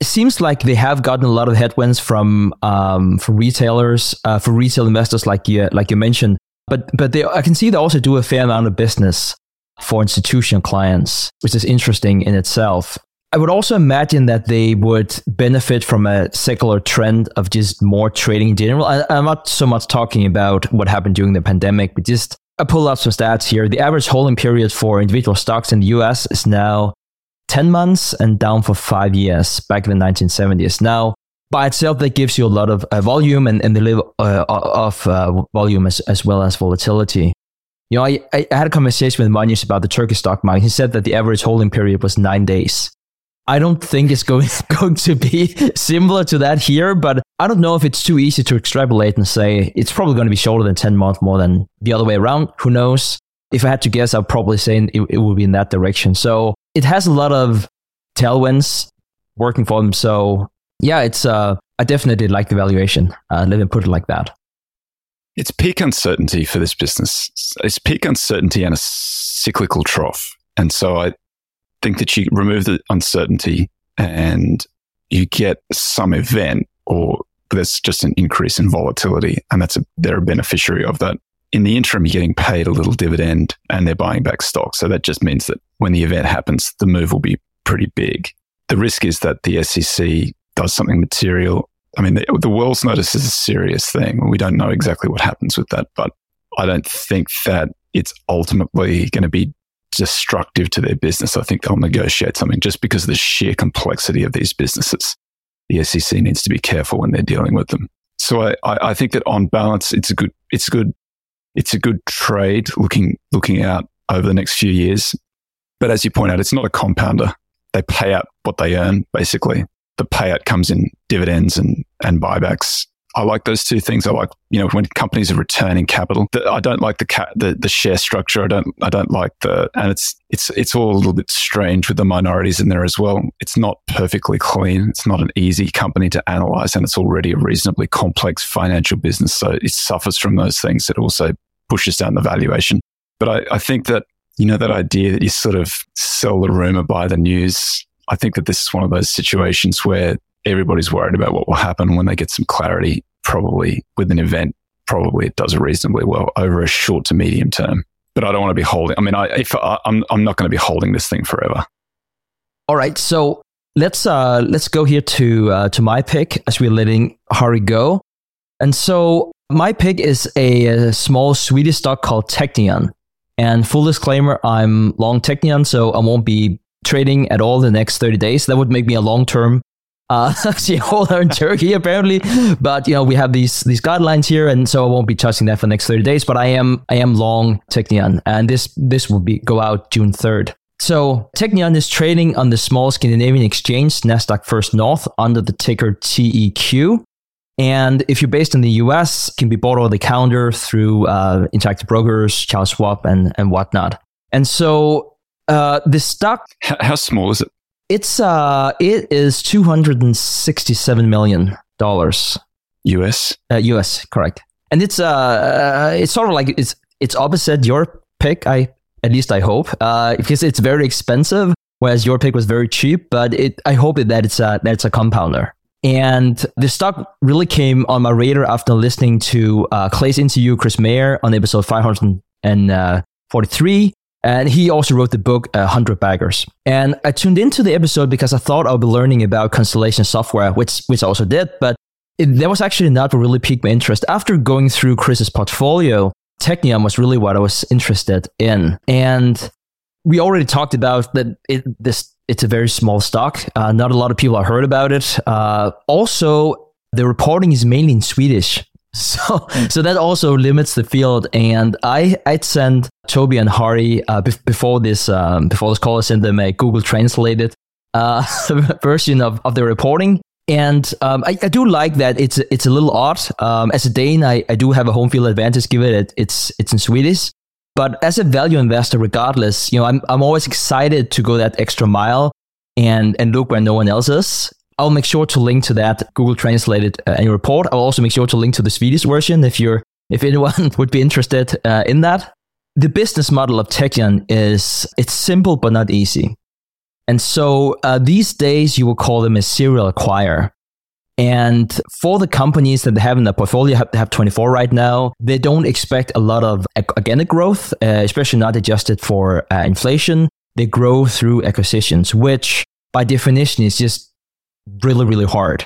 It seems like they have gotten a lot of headwinds from um, from retailers, uh, for retail investors, like you like you mentioned but but they, I can see they also do a fair amount of business for institutional clients, which is interesting in itself. I would also imagine that they would benefit from a secular trend of just more trading in general. I, am not so much talking about what happened during the pandemic, but just I pull out some stats here. The average holding period for individual stocks in the US is now 10 months and down for five years back in the 1970s. Now, by itself, that gives you a lot of uh, volume and, and the level uh, of uh, volume as, as well as volatility. You know, I, I had a conversation with Manius about the Turkish stock market. He said that the average holding period was nine days. I don't think it's going, going to be similar to that here, but I don't know if it's too easy to extrapolate and say it's probably going to be shorter than 10 months more than the other way around. Who knows? If I had to guess, I'd probably say it, it would be in that direction. So it has a lot of tailwinds working for them. So yeah, it's uh, I definitely like the valuation. Uh, let me put it like that. It's peak uncertainty for this business. It's peak uncertainty and a cyclical trough. And so I think that you remove the uncertainty and you get some event or there's just an increase in volatility. And that's a, they're a beneficiary of that. In the interim, you're getting paid a little dividend and they're buying back stock. So that just means that when the event happens, the move will be pretty big. The risk is that the SEC does something material. I mean, the, the Wells notice is a serious thing. We don't know exactly what happens with that, but I don't think that it's ultimately going to be destructive to their business. I think they'll negotiate something just because of the sheer complexity of these businesses. The SEC needs to be careful when they're dealing with them. So I, I, I think that on balance, it's a good, it's good, it's a good trade looking, looking out over the next few years. But as you point out, it's not a compounder. They pay out what they earn, basically the payout comes in dividends and, and buybacks. I like those two things. I like, you know, when companies are returning capital. I don't like the ca- the, the share structure. I don't I don't like the and it's it's it's all a little bit strange with the minorities in there as well. It's not perfectly clean. It's not an easy company to analyze, and it's already a reasonably complex financial business. So it suffers from those things. It also pushes down the valuation. But I, I think that you know that idea that you sort of sell the rumor, buy the news. I think that this is one of those situations where everybody's worried about what will happen when they get some clarity. Probably with an event, probably it does reasonably well over a short to medium term. But I don't want to be holding. I mean, I, if I, I'm I'm not going to be holding this thing forever. All right, so let's uh let's go here to uh, to my pick as we're letting Hari go. And so my pick is a, a small Swedish stock called Teqnion. And full disclaimer, I'm long Teqnion, so I won't be trading at all the next 30 days. That would make me a long term uh, shareholder in Turkey, apparently. But you know, we have these these guidelines here, and so I won't be touching that for the next 30 days. But I am I am long Teqnion, and this this will be go out June 3rd. So Teqnion is trading on the small Scandinavian exchange Nasdaq First North under the ticker TEQ. And if you're based in the US, can be bought over the calendar through uh, Interactive Brokers, Charles Schwab, and, and whatnot. And so uh, the stock. How, how small is it? It's uh, it is two hundred and sixty-seven million dollars. US. Uh, US, correct. And it's uh, uh, it's sort of like it's it's opposite your pick. I at least I hope uh, because it's very expensive, whereas your pick was very cheap. But it I hope that it's a that it's a compounder. And the stock really came on my radar after listening to uh, Clay's interview, Chris Mayer, on episode 543. And he also wrote the book, uh, 100 Baggers. And I tuned into the episode because I thought I would be learning about Constellation software, which, which I also did. But it, that was actually not what really piqued my interest. After going through Chris's portfolio, Teqnion was really what I was interested in. And we already talked about that it, this it's a very small stock. Uh, not a lot of people have heard about it. Uh, also, the reporting is mainly in Swedish. So, so that also limits the field. And I, I'd send Toby and Hari uh, be- before this, um, before this call, I sent them a Google translated uh, version of, of the reporting. And um, I, I, do like that it's it's a little odd. Um, as a Dane, I, I do have a home field advantage given it it's it's in Swedish. But as a value investor, regardless, you know, I'm, I'm always excited to go that extra mile and, and look where no one else is. I'll make sure to link to that Google translated uh, annual report. I'll also make sure to link to the Swedish version if you're, if anyone would be interested uh, in that. The business model of Teqnion is, it's simple, but not easy. And so uh, these days you will call them a serial acquirer. And for the companies that they have in the portfolio, they have 24 right now, they don't expect a lot of organic growth, uh, especially not adjusted for uh, inflation. They grow through acquisitions, which by definition is just really, really hard.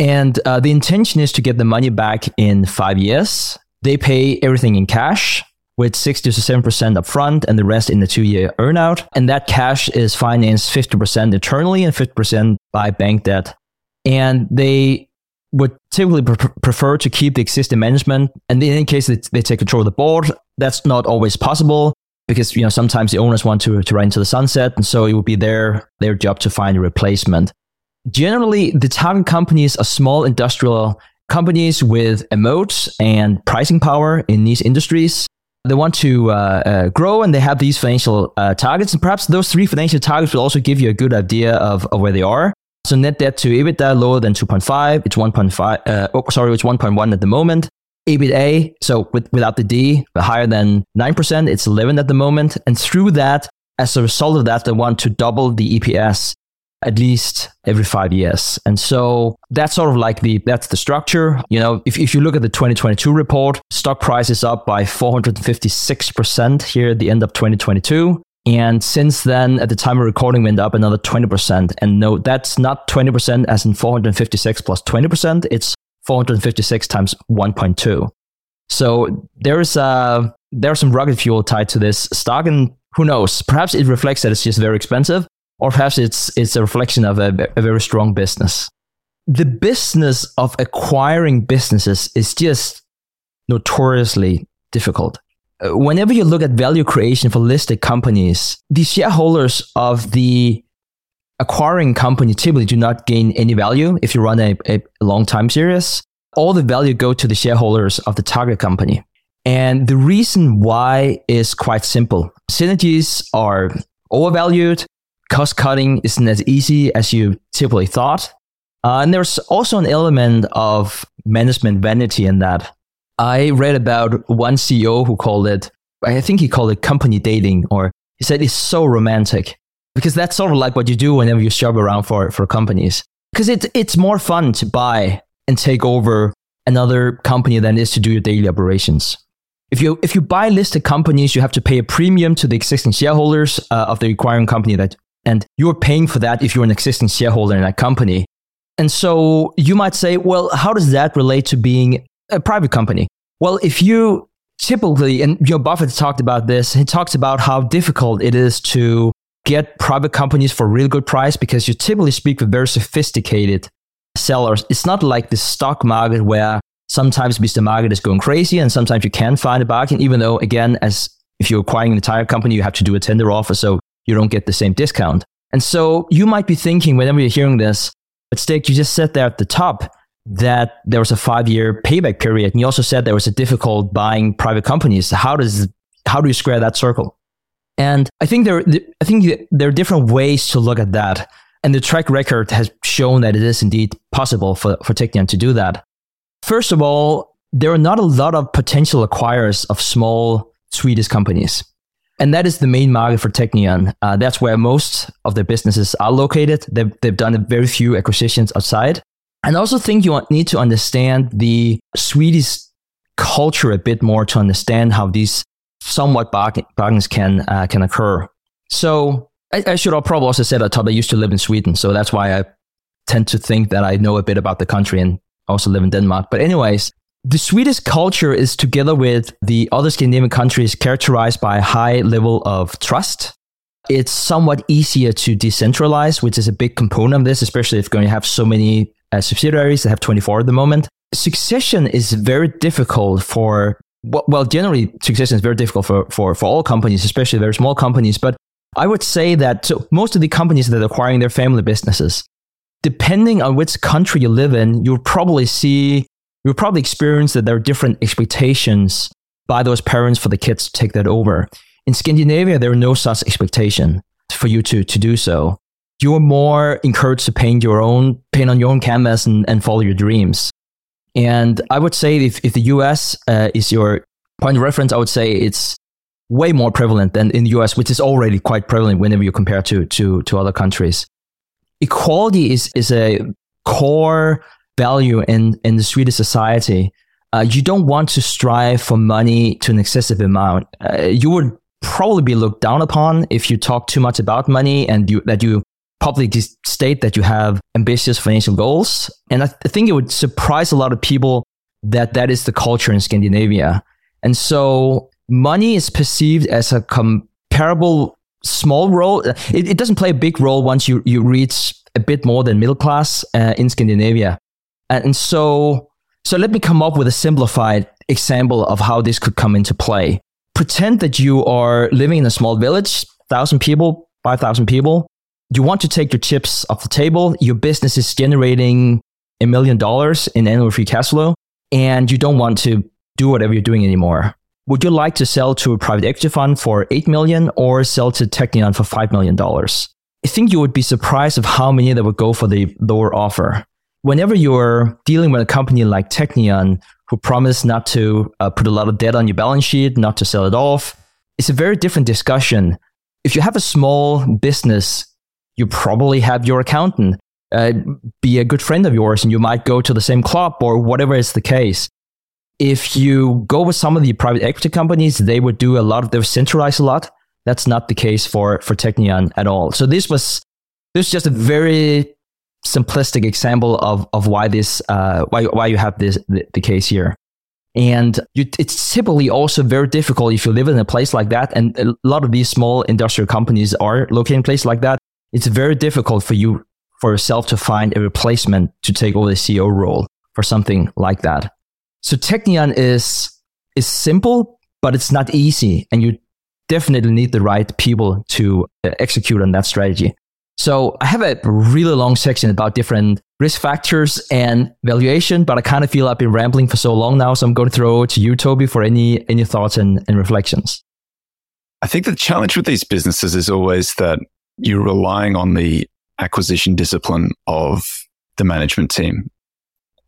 And uh, the intention is to get the money back in five years. They pay everything in cash with 60 to 7% upfront and the rest in the two year earnout. And that cash is financed 50% internally and 50% by bank debt and they would typically pre- prefer to keep the existing management. And in any case they, they take control of the board, that's not always possible because you know sometimes the owners want to to ride into the sunset, and so it would be their their job to find a replacement. Generally, the target companies are small industrial companies with a moat and pricing power in these industries. They want to uh, uh, grow and they have these financial uh, targets. And perhaps those three financial targets will also give you a good idea of, of where they are. So net debt to EBITDA lower than 2.5. It's 1.5. Uh, oh, sorry, it's 1.1 at the moment. EBITA, so with, without the D, higher than 9%. It's 11 at the moment. And through that, as a result of that, they want to double the EPS at least every five years. And so that's sort of like the that's the structure. You know, if, if you look at the 2022 report, stock price is up by 456% here at the end of 2022. And since then, at the time of recording, went up another 20%. And no, that's not 20% as in 456 plus 20%. It's 456 times 1.2. So there's uh, there's some rocket fuel tied to this stock, and who knows? Perhaps it reflects that it's just very expensive, or perhaps it's it's a reflection of a, a very strong business. The business of acquiring businesses is just notoriously difficult. Uh, whenever you look at value creation for listed companies, the shareholders of the acquiring company typically do not gain any value if you run a, a long time series. all the value go to the shareholders of the target company. And the reason why is quite simple. Synergies are overvalued. Cost cutting isn't as easy as you typically thought. Uh, and there's also an element of management vanity in that. I read about one CEO who called it, I think he called it company dating, or he said it's so romantic because that's sort of like what you do whenever you shop around for, for companies. Because it, it's more fun to buy and take over another company than it is to do your daily operations. If you if you buy listed companies, you have to pay a premium to the existing shareholders uh, of the acquiring company that, and you're paying for that if you're an existing shareholder in that company. And so you might say, well, how does that relate to being a private company? Well, if you typically, and Joe Buffett talked about this, he talks about how difficult it is to get private companies for a really good price because you typically speak with very sophisticated sellers. It's not like the stock market where sometimes Mr. Market is going crazy and sometimes you can find a bargain, even though, again, as if you're acquiring an entire company, you have to do a tender offer so you don't get the same discount. And so you might be thinking, whenever you're hearing this, but Stig, you just said there at the top that there was a five year payback period. And you also said there was a difficult buying private companies. How does how do you square that circle? And I think there I think there are different ways to look at that. And the track record has shown that it is indeed possible for, for Teqnion to do that. First of all, there are not a lot of potential acquirers of small Swedish companies. And that is the main market for Teqnion. Uh, that's where most of their businesses are located. They've, they've done very few acquisitions outside. And I also think you need to understand the Swedish culture a bit more to understand how these somewhat bargains can, uh, can occur. So I, I should probably also say that I used to live in Sweden. So that's why I tend to think that I know a bit about the country and also live in Denmark. But anyways, the Swedish culture is together with the other Scandinavian countries characterized by a high level of trust. It's somewhat easier to decentralize, which is a big component of this, especially if you're going to have so many uh, subsidiaries that have 24 at the moment. Succession is very difficult for, well, generally, succession is very difficult for, for, for all companies, especially very small companies. But I would say that so most of the companies that are acquiring their family businesses, depending on which country you live in, you'll probably see, you'll probably experience that there are different expectations by those parents for the kids to take that over. In Scandinavia, there are no such expectation for you to, to do so. You're more encouraged to paint your own, paint on your own canvas and, and follow your dreams. And I would say if, if the US uh, is your point of reference, I would say it's way more prevalent than in the US, which is already quite prevalent whenever you compare to, to, to other countries equality is, is a core value in, in the Swedish society. Uh, you don't want to strive for money to an excessive amount. Uh, you would probably be looked down upon if you talk too much about money and you, that you publicly state that you have ambitious financial goals. And I, th- I think it would surprise a lot of people that that is the culture in Scandinavia. And so money is perceived as a comparable small role. It, it, doesn't play a big role once you, you reach a bit more than middle class uh, in Scandinavia. And, so, so let me come up with a simplified example of how this could come into play. Pretend that you are living in a small village, thousand people, five thousand people. You want to take your chips off the table. Your business is generating a million dollars in annual free cash flow, and you don't want to do whatever you're doing anymore. Would you like to sell to a private equity fund for 8 million or sell to Teqnion for $5 million? I think you would be surprised of how many that would go for the lower offer. Whenever you're dealing with a company like Teqnion, who promise not to uh, put a lot of debt on your balance sheet, not to sell it off, it's a very different discussion. If you have a small business, you probably have your accountant uh, be a good friend of yours and you might go to the same club or whatever is the case if you go with some of the private equity companies, they would do a lot of, they would centralize a lot. That's not the case for, for Teqnion at all. So this was, this is just a very simplistic example of, of why this, uh, why, why you have this, the, the case here. And you, it's typically also very difficult if you live in a place like that. And a lot of these small industrial companies are located in places like that. It's very difficult for you, for yourself to find a replacement to take over the CEO role for something like that. So Teqnion is is simple, but it's not easy, and you definitely need the right people to uh, execute on that strategy. So I have a really long section about different risk factors and valuation, but I kind of feel I've been rambling for so long now. So I'm going to throw it to you, Toby, for any, any thoughts and, and reflections. I think the challenge with these businesses is always that you're relying on the acquisition discipline of the management team.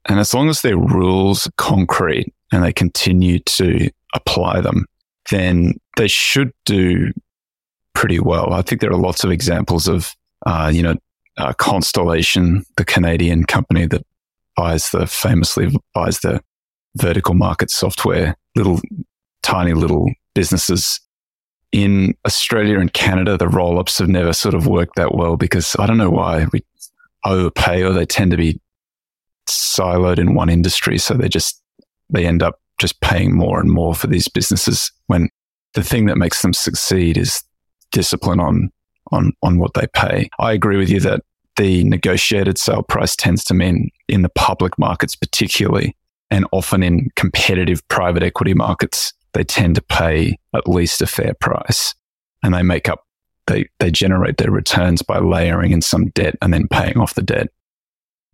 And as long as their rules are concrete and they continue to apply them, then they should do pretty well. I think there are lots of examples of uh, you know, uh, Constellation, the Canadian company that buys the famously buys the vertical market software, little tiny little businesses. In Australia and Canada, the roll ups have never sort of worked that well because I don't know why we overpay or they tend to be siloed in one industry. So they just, they end up just paying more and more for these businesses when the thing that makes them succeed is discipline on on, on what they pay. I agree with you that the negotiated sale price tends to mean in the public markets, particularly, and often in competitive private equity markets, they tend to pay at least a fair price and they make up, they, they generate their returns by layering in some debt and then paying off the debt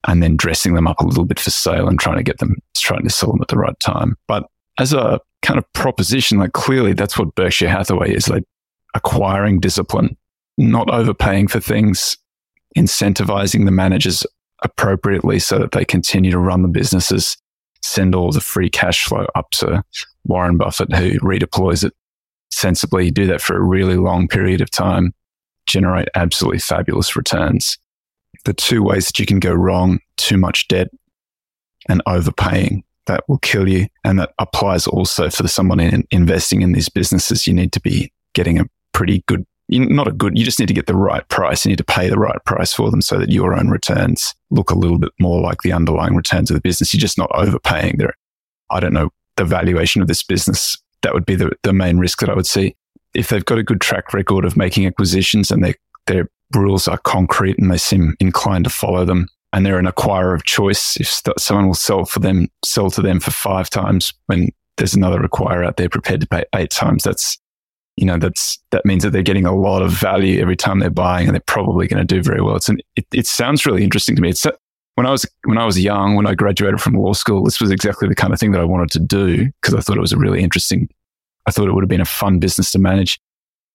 and then dressing them up a little bit for sale and trying to get them, trying to sell them at the right time. But as a kind of proposition, like clearly that's what Berkshire Hathaway is like acquiring discipline not overpaying for things, incentivizing the managers appropriately so that they continue to run the businesses, send all the free cash flow up to Warren Buffett, who redeploys it sensibly, do that for a really long period of time, generate absolutely fabulous returns. The two ways that you can go wrong, too much debt and overpaying that will kill you. And that applies also for someone in investing in these businesses. You need to be getting a pretty good not a good, you just need to get the right price. You need to pay the right price for them so that your own returns look a little bit more like the underlying returns of the business. You're just not overpaying there. I don't know the valuation of this business. That would be the, the main risk that I would see. If they've got a good track record of making acquisitions and their, their rules are concrete and they seem inclined to follow them and they're an acquirer of choice, if someone will sell for them, sell to them for five times when there's another acquirer out there prepared to pay eight times, that's you know, that's, that means that they're getting a lot of value every time they're buying and they're probably going to do very well. It's an, it, it sounds really interesting to me. It's when I was, when I was young, when I graduated from law school, this was exactly the kind of thing that I wanted to do because I thought it was a really interesting, I thought it would have been a fun business to manage.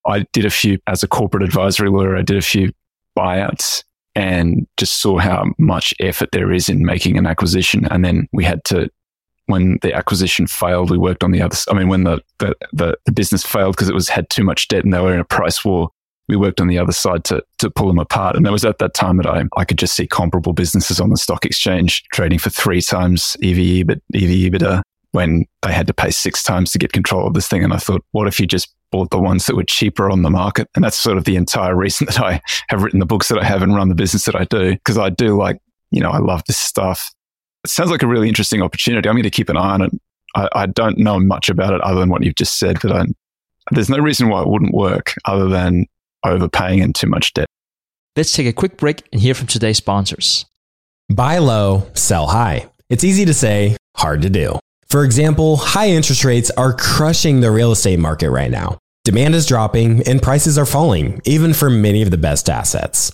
I did a few as a corporate advisory lawyer. I did a few buyouts and just saw how much effort there is in making an acquisition. And then we had to when the acquisition failed, we worked on the other. I mean, when the the, the, the business failed because it was had too much debt and they were in a price war, we worked on the other side to to pull them apart. And it was at that time that I I could just see comparable businesses on the stock exchange trading for three times EV EBIT, EV EBITDA when they had to pay six times to get control of this thing. And I thought, what if you just bought the ones that were cheaper on the market? And that's sort of the entire reason that I have written the books that I have and run the business that I do because I do like you know I love this stuff it sounds like a really interesting opportunity. I'm going to keep an eye on it. I, I don't know much about it other than what you've just said, but I, there's no reason why it wouldn't work other than overpaying and too much debt. Let's take a quick break and hear from today's sponsors. Buy low, sell high. It's easy to say, hard to do. For example, high interest rates are crushing the real estate market right now. Demand is dropping and prices are falling, even for many of the best assets.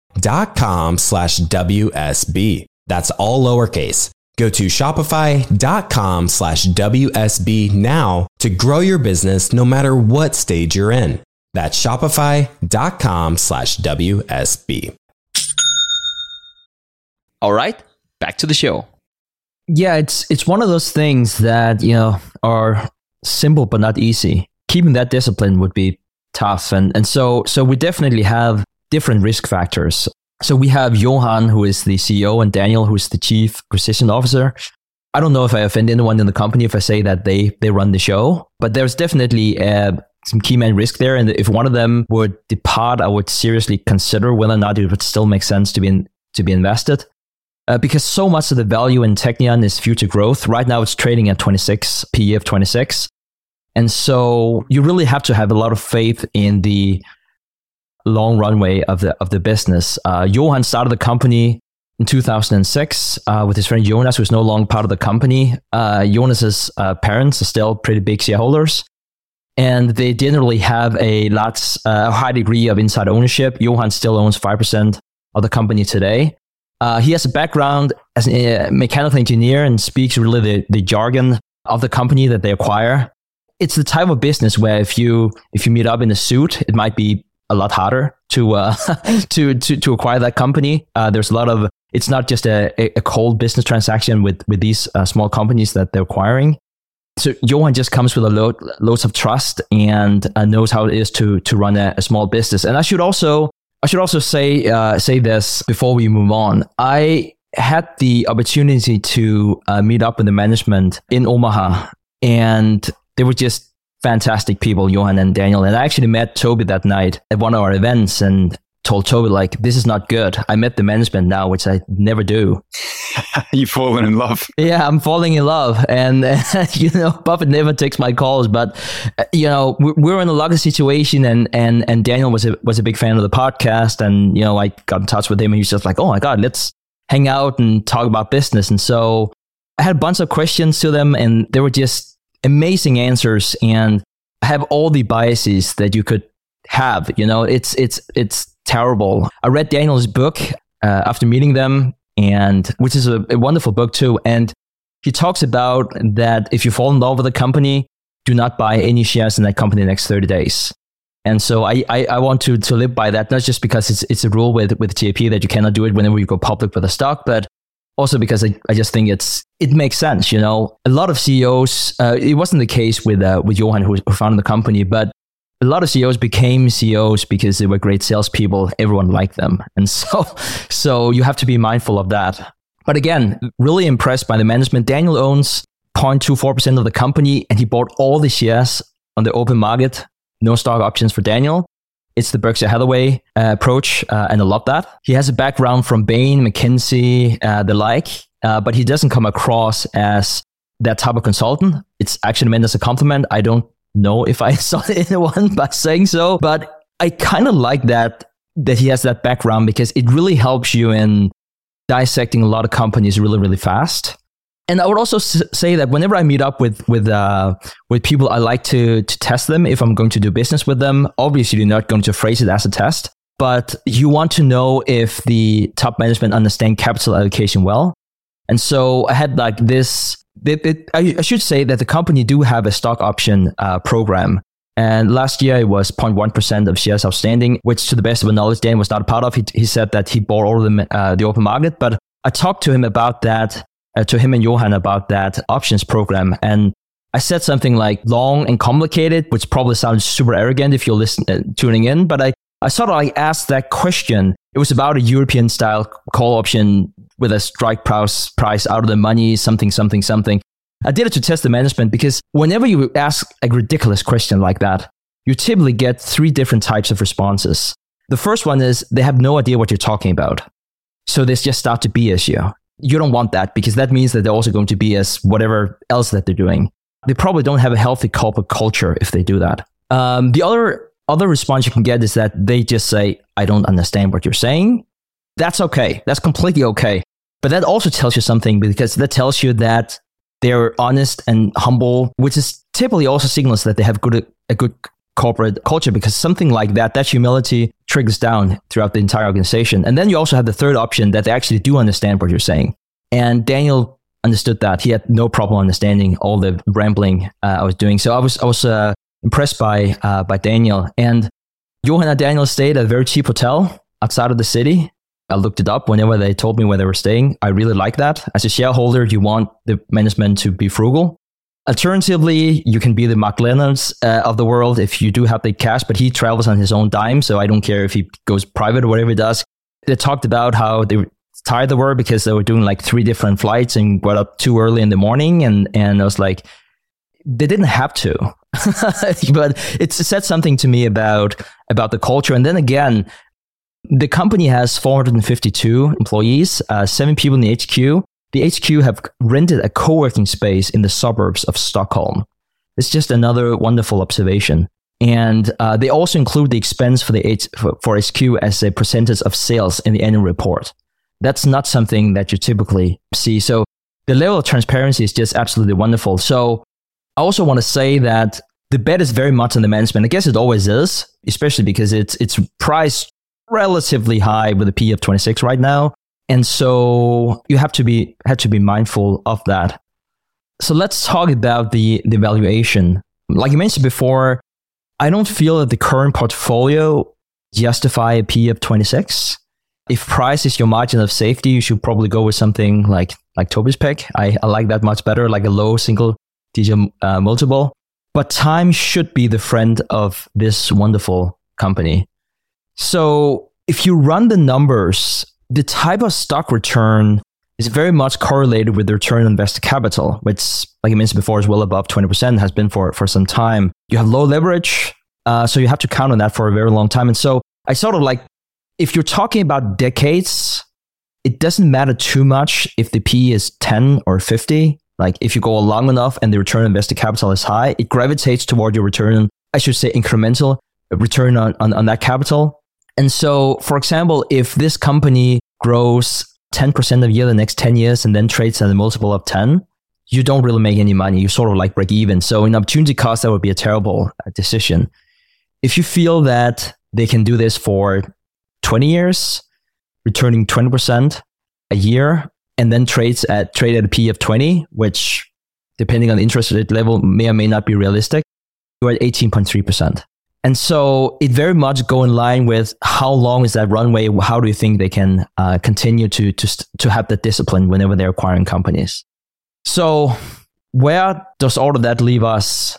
dot com slash WSB. That's all lowercase. Go to shopify.com slash WSB now to grow your business no matter what stage you're in. That's shopify.com slash WSB. All right, back to the show. Yeah, it's it's one of those things that, you know, are simple but not easy. Keeping that discipline would be tough. And and so so we definitely have different risk factors. So we have Johan, who is the CEO, and Daniel, who is the chief acquisition officer. I don't know if I offend anyone in the company if I say that they they run the show, but there's definitely uh, some key man risk there. And if one of them would depart, I would seriously consider whether or not it would still make sense to be in, to be invested. Uh, because so much of the value in Teqnion is future growth. Right now, it's trading at 26 PE of 26, and so you really have to have a lot of faith in the long runway of the of the business. Uh, Johan started the company in 2006 uh, with his friend Jonas, who's no longer part of the company. Uh, Jonas's uh, parents are still pretty big shareholders, and they didn't really have a lot, uh, a high degree of inside ownership. Johan still owns five percent of the company today. Uh, he has a background as a mechanical engineer and speaks really the, the jargon of the company that they acquire. It's the type of business where if you if you meet up in a suit, it might be a lot harder to uh, to, to to acquire that company. Uh, there's a lot of it's not just a, a cold business transaction with with these uh, small companies that they're acquiring. So Johan just comes with a load loads of trust and uh, knows how it is to to run a, a, small business. And I should also I should also say uh, say this before we move on. I had the opportunity to uh, meet up with the management in Omaha, and they were just fantastic people, Johan and Daniel. And I actually met Toby that night at one of our events and told Toby, like, this is not good. I met the management now, which I never do. You've fallen in love. Yeah, I'm falling in love. And, uh, you know, Buffett never takes my calls, but, uh, you know, we're in a lucky situation. And, and, and Daniel was a, was a big fan of the podcast. And, you know, I got in touch with him and he was just like, oh my God, let's hang out and talk about business. And so I had a bunch of questions to them and they were just amazing answers and have all the biases that you could have. You know, it's it's it's terrible. I read Daniel's book uh, after meeting them, and which is a, a wonderful book too. And he talks about that if you fall in love with a company, do not buy any shares in that company the next 30 days. And so I, I, I, want to, to live by that, not just because it's, it's a rule with, with TIP that you cannot do it whenever you go public with a stock, but also because I, I just think it's it makes sense. You know, a lot of CEOs. Uh, it wasn't the case with uh, with Johan who, who founded the company, but a lot of CEOs became CEOs because they were great salespeople. Everyone liked them, and so so you have to be mindful of that. But again, really impressed by the management. Daniel owns 0.24% of the company and he bought all the shares on the open market, no stock options for Daniel. It's the Berkshire Hathaway uh, approach, uh, and I love that. He has a background from Bain, McKinsey, uh, the like, uh, but he doesn't come across as that type of consultant. It's actually meant as a compliment. I don't know if I saw anyone by saying so, but I kind of like that that he has that background because it really helps you in dissecting a lot of companies really, really fast. And I would also say that whenever I meet up with with uh, with people, I like to to test them if I'm going to do business with them. Obviously, you're not going to phrase it as a test, but you want to know if the top management understand capital allocation well. And so I had like this. It, it, I, I, should say that the company do have a stock option uh, program. And last year it was 0.1% of shares outstanding, which to the best of my knowledge, Dan was not a part of. He, he said that he bought all of them uh, the open market. But I talked to him about that, uh, to him and Johan about that options program. And I said something like long and complicated, which probably sounds super arrogant if you're listening, uh, tuning in. But I, I sort of like asked that question. It was about a European style call option with a strike price, price out of the money, something, something, something. I did it to test the management because whenever you ask a ridiculous question like that, you typically get three different types of responses. The first one is they have no idea what you're talking about. So they just start to BS you. You don't want that because that means that they're also going to be as whatever else that they're doing. They probably don't have a healthy corporate culture if they do that. Um, the other other response you can get is that they just say, I don't understand what you're saying. That's okay. That's completely okay. But that also tells you something because that tells you that they're honest and humble, which is typically also signals that they have good a good corporate culture because something like that, that humility trickles down throughout the entire organization. And then you also have the third option that they actually do understand what you're saying. And Daniel understood that. He had no problem understanding all the rambling uh, I was doing. So I was I was uh, impressed by uh, by Daniel and Johan and Daniel stayed at a very cheap hotel outside of the city. I looked it up whenever they told me where they were staying. I really like that. As a shareholder, you want the management to be frugal. Alternatively, you can be the Mark uh, of the world if you do have the cash, but he travels on his own dime. So I don't care if he goes private or whatever he does. They talked about how they tired they were because they were doing like three different flights and got up too early in the morning. And, and I was like, they didn't have to, but it said something to me about, about the culture. And then again, the company has 452 employees, uh, seven people in the HQ. The HQ have rented a co-working space in the suburbs of Stockholm. It's just another wonderful observation. And uh, they also include the expense for the H- for HQ as a percentage of sales in the annual report. That's not something that you typically see. So the level of transparency is just absolutely wonderful. So I also want to say that the bet is very much on the management. I guess it always is, especially because it's it's priced relatively high with a P of 26 right now. And so you have to be have to be mindful of that. So let's talk about the, the valuation. Like you mentioned before, I don't feel that the current portfolio justify a P of 26. If price is your margin of safety, you should probably go with something like like Toby's pick. I, I like that much better, like a low single digit uh, multiple. But time should be the friend of this wonderful company. So if you run the numbers, the type of stock return is very much correlated with the return on invested capital, which, like I mentioned before, is well above 20%, has been for, for some time. You have low leverage, uh, so you have to count on that for a very long time. And so I sort of like, if you're talking about decades, it doesn't matter too much if the P is 10 or 50. Like if you go long enough and the return on invested capital is high, it gravitates toward your return, I should say incremental return on, on, on that capital. And so, for example, if this company grows 10% a year the next 10 years and then trades at a multiple of 10, you don't really make any money. You sort of like break even. So in opportunity cost, that would be a terrible uh, decision. If you feel that they can do this for 20 years, returning 20% a year, and then trades at trade at a P of 20, which depending on the interest rate level may or may not be realistic, you're at 18.3%. And so it very much go in line with how long is that runway? How do you think they can uh, continue to, to, to have that discipline whenever they're acquiring companies? So where does all of that leave us?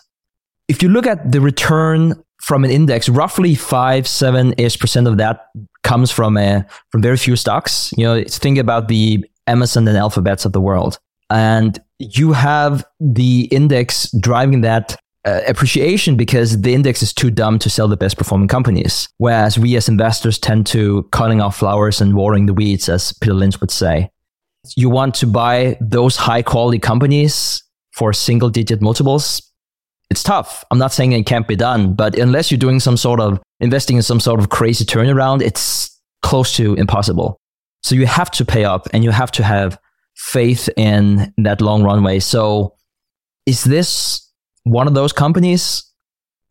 If you look at the return from an index, roughly five, seven ish percent of that comes from a, from very few stocks. You know, think about the Amazon and Alphabets of the world. And you have the index driving that uh, appreciation because the index is too dumb to sell the best performing companies. Whereas we as investors tend to cutting off flowers and watering the weeds, as Peter Lynch would say. You want to buy those high quality companies for single digit multiples. It's tough. I'm not saying it can't be done, but unless you're doing some sort of investing in some sort of crazy turnaround, it's close to impossible. So you have to pay up and you have to have faith in that long runway. So is this one of those companies?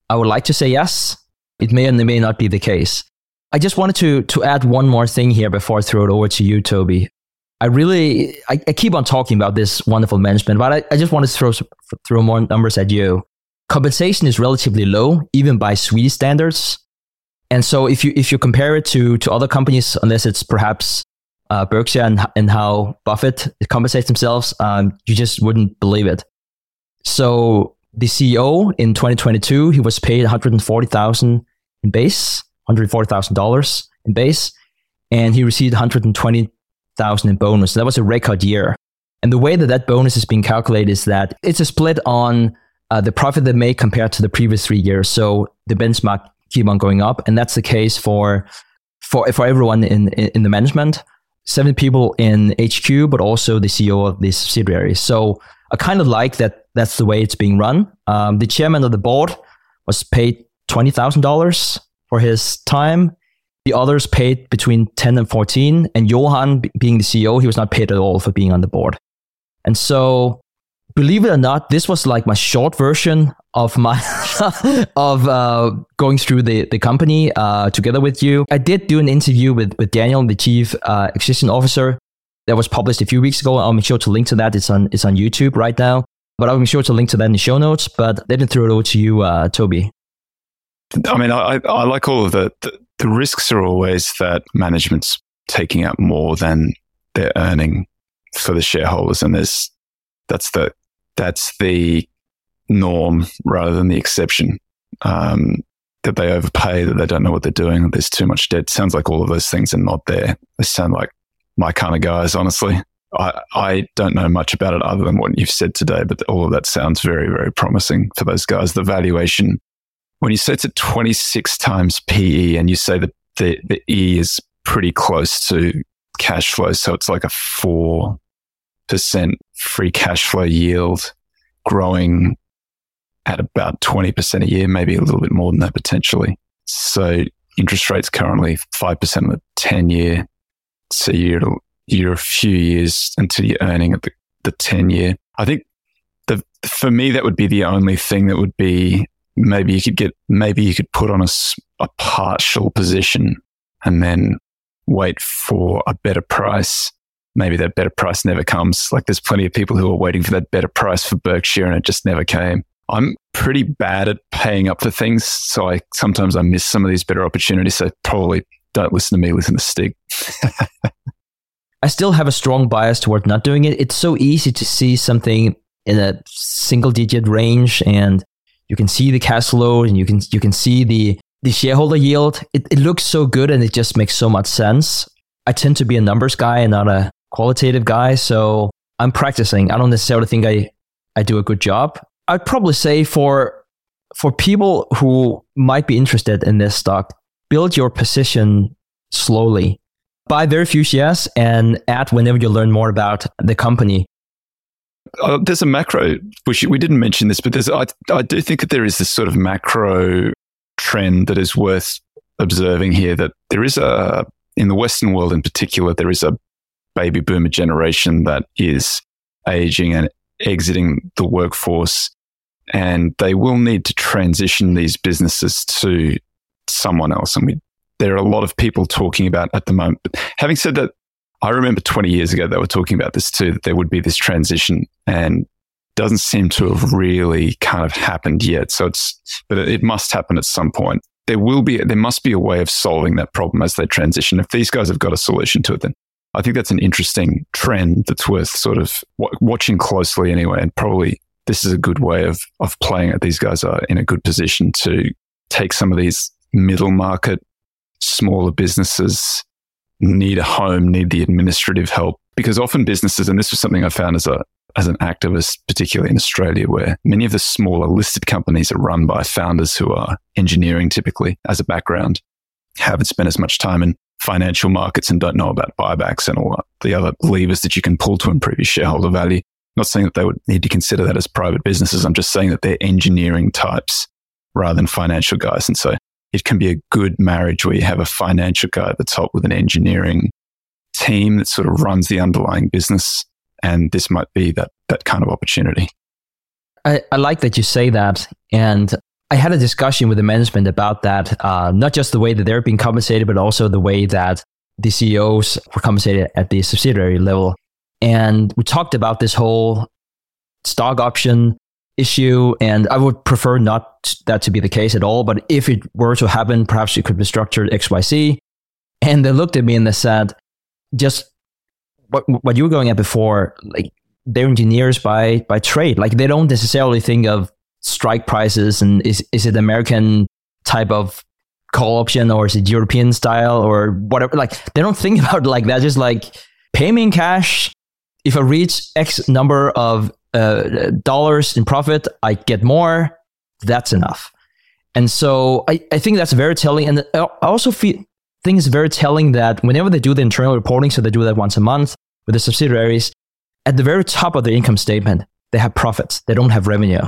I would like to say yes. It may and it may not be the case. I just wanted to to add one more thing here before I throw it over to you, Toby. I really I, I keep on talking about this wonderful management, but I, I just want to throw throw more numbers at you. Compensation is relatively low, even by Swedish standards. And so if you if you compare it to to other companies, unless it's perhaps uh, Berkshire and, and how Buffett compensates themselves, um, you just wouldn't believe it. So the CEO in 2022, he was paid 140,000 in base, 140,000 dollars in base, and he received 120,000 in bonus. That was a record year. And the way that that bonus is being calculated is that it's a split on uh, the profit they made compared to the previous three years. So the benchmark keep on going up, and that's the case for for for everyone in in, in the management seven people in HQ, but also the CEO of the subsidiary. So I kind of like that. That's the way it's being run. Um, the chairman of the board was paid twenty thousand dollars for his time. The others paid between ten and fourteen. And Johan, being the CEO, he was not paid at all for being on the board. And so believe it or not, this was like my short version of my of uh, going through the the company uh, together with you. I did do an interview with with Daniel, the chief uh, acquisition officer, that was published a few weeks ago. I'll make sure to link to that. It's on it's on YouTube right now, but I'll be sure to link to that in the show notes. But let me throw it over to you, uh, Toby. I mean, I, I like all of the, the the risks are always that management's taking out more than they're earning for the shareholders, and there's that's the that's the norm rather than the exception. Um, that they overpay, that they don't know what they're doing, that there's too much debt. Sounds like all of those things are not there. They sound like my kind of guys, honestly. I, I don't know much about it other than what you've said today, but all of that sounds very, very promising for those guys. The valuation, when you say it's at 26 times PE and you say that the, the E is pretty close to cash flow, so it's like a 4% free cash flow yield growing at about 20% a year, maybe a little bit more than that potentially. So interest rates currently 5% of the 10 year. So you're, you're a few years until you're earning at the, the 10 year. I think the, for me, that would be the only thing that would be maybe you could get, maybe you could put on a, a partial position and then wait for a better price maybe that better price never comes. Like there's plenty of people who are waiting for that better price for Berkshire and it just never came. I'm pretty bad at paying up for things. So I sometimes I miss some of these better opportunities. So probably don't listen to me, listen to Stig. I still have a strong bias toward not doing it. It's so easy to see something in a single digit range and you can see the cash flow and you can you can see the the shareholder yield. It, it looks so good and it just makes so much sense. I tend to be a numbers guy and not a qualitative guy. So I'm practicing. I don't necessarily think I, I do a good job. I'd probably say for for people who might be interested in this stock, build your position slowly. Buy very few shares and add whenever you learn more about the company. Uh, there's a macro, which we didn't mention this, but there's I, I do think that there is this sort of macro trend that is worth observing here. That there is a in the Western world in particular, there is a baby boomer generation that is aging and exiting the workforce. And they will need to transition these businesses to someone else. And we, there are a lot of people talking about at the moment. But having said that, I remember 20 years ago, they were talking about this too, that there would be this transition and doesn't seem to have really kind of happened yet. So it's, but it must happen at some point. There will be, there must be a way of solving that problem as they transition. If these guys have got a solution to it, then I think that's an interesting trend that's worth sort of w- watching closely anyway. And probably this is a good way of, of playing it. These guys are in a good position to take some of these middle market, smaller businesses need a home, need the administrative help. Because often businesses, and this was something I found as a, as an activist, particularly in Australia, where many of the smaller listed companies are run by founders who are engineering typically as a background, haven't spent as much time in financial markets and don't know about buybacks and all the other levers that you can pull to improve your shareholder value. I'm not saying that they would need to consider that as private businesses. I'm just saying that they're engineering types rather than financial guys. And so it can be a good marriage where you have a financial guy at the top with an engineering team that sort of runs the underlying business. And this might be that, that kind of opportunity. I, I like that you say that. And I had a discussion with the management about that, uh, not just the way that they're being compensated, but also the way that the CEOs were compensated at the subsidiary level. And we talked about this whole stock option issue. And I would prefer not that to be the case at all. But if it were to happen, perhaps it could be structured XYZ. And they looked at me and they said, just what, what you were going at before, like they're engineers by, by trade. Like they don't necessarily think of strike prices and is, is it American type of call option or is it European style or whatever? Like they don't think about like that. Just like pay me in cash. If I reach X number of uh, dollars in profit, I get more. That's enough. And so I, I think that's very telling. And I also feel, think it's very telling that whenever they do the internal reporting, so they do that once a month with the subsidiaries, at the very top of the income statement, they have profits. They don't have revenue.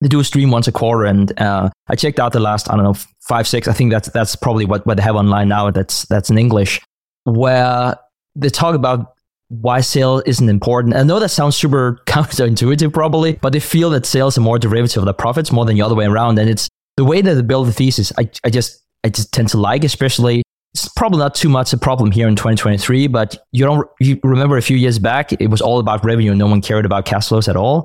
They do a stream once a quarter, and uh, I checked out the last I don't know five six. I think that's that's probably what, what they have online now. That's that's in English, where they talk about why sales isn't important. I know that sounds super counterintuitive, probably, but they feel that sales are more derivative of the profits more than the other way around. And it's the way that they build the thesis. I, I just I just tend to like, especially. It's probably not too much a problem here in 2023, but you don't you remember a few years back, it was all about revenue. No one cared about cash flows at all.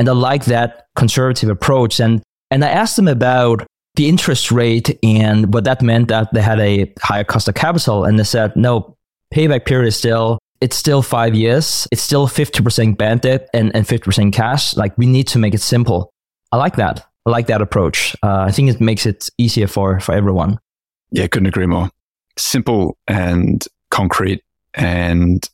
And I like that conservative approach. And and I asked them about the interest rate and what that meant that they had a higher cost of capital. And they said, no, payback period is still it's still five years. It's still 50% bad debt and, and 50% cash. Like we need to make it simple. I like that. I like that approach. Uh, I think it makes it easier for, for everyone. Yeah, couldn't agree more. Simple and concrete and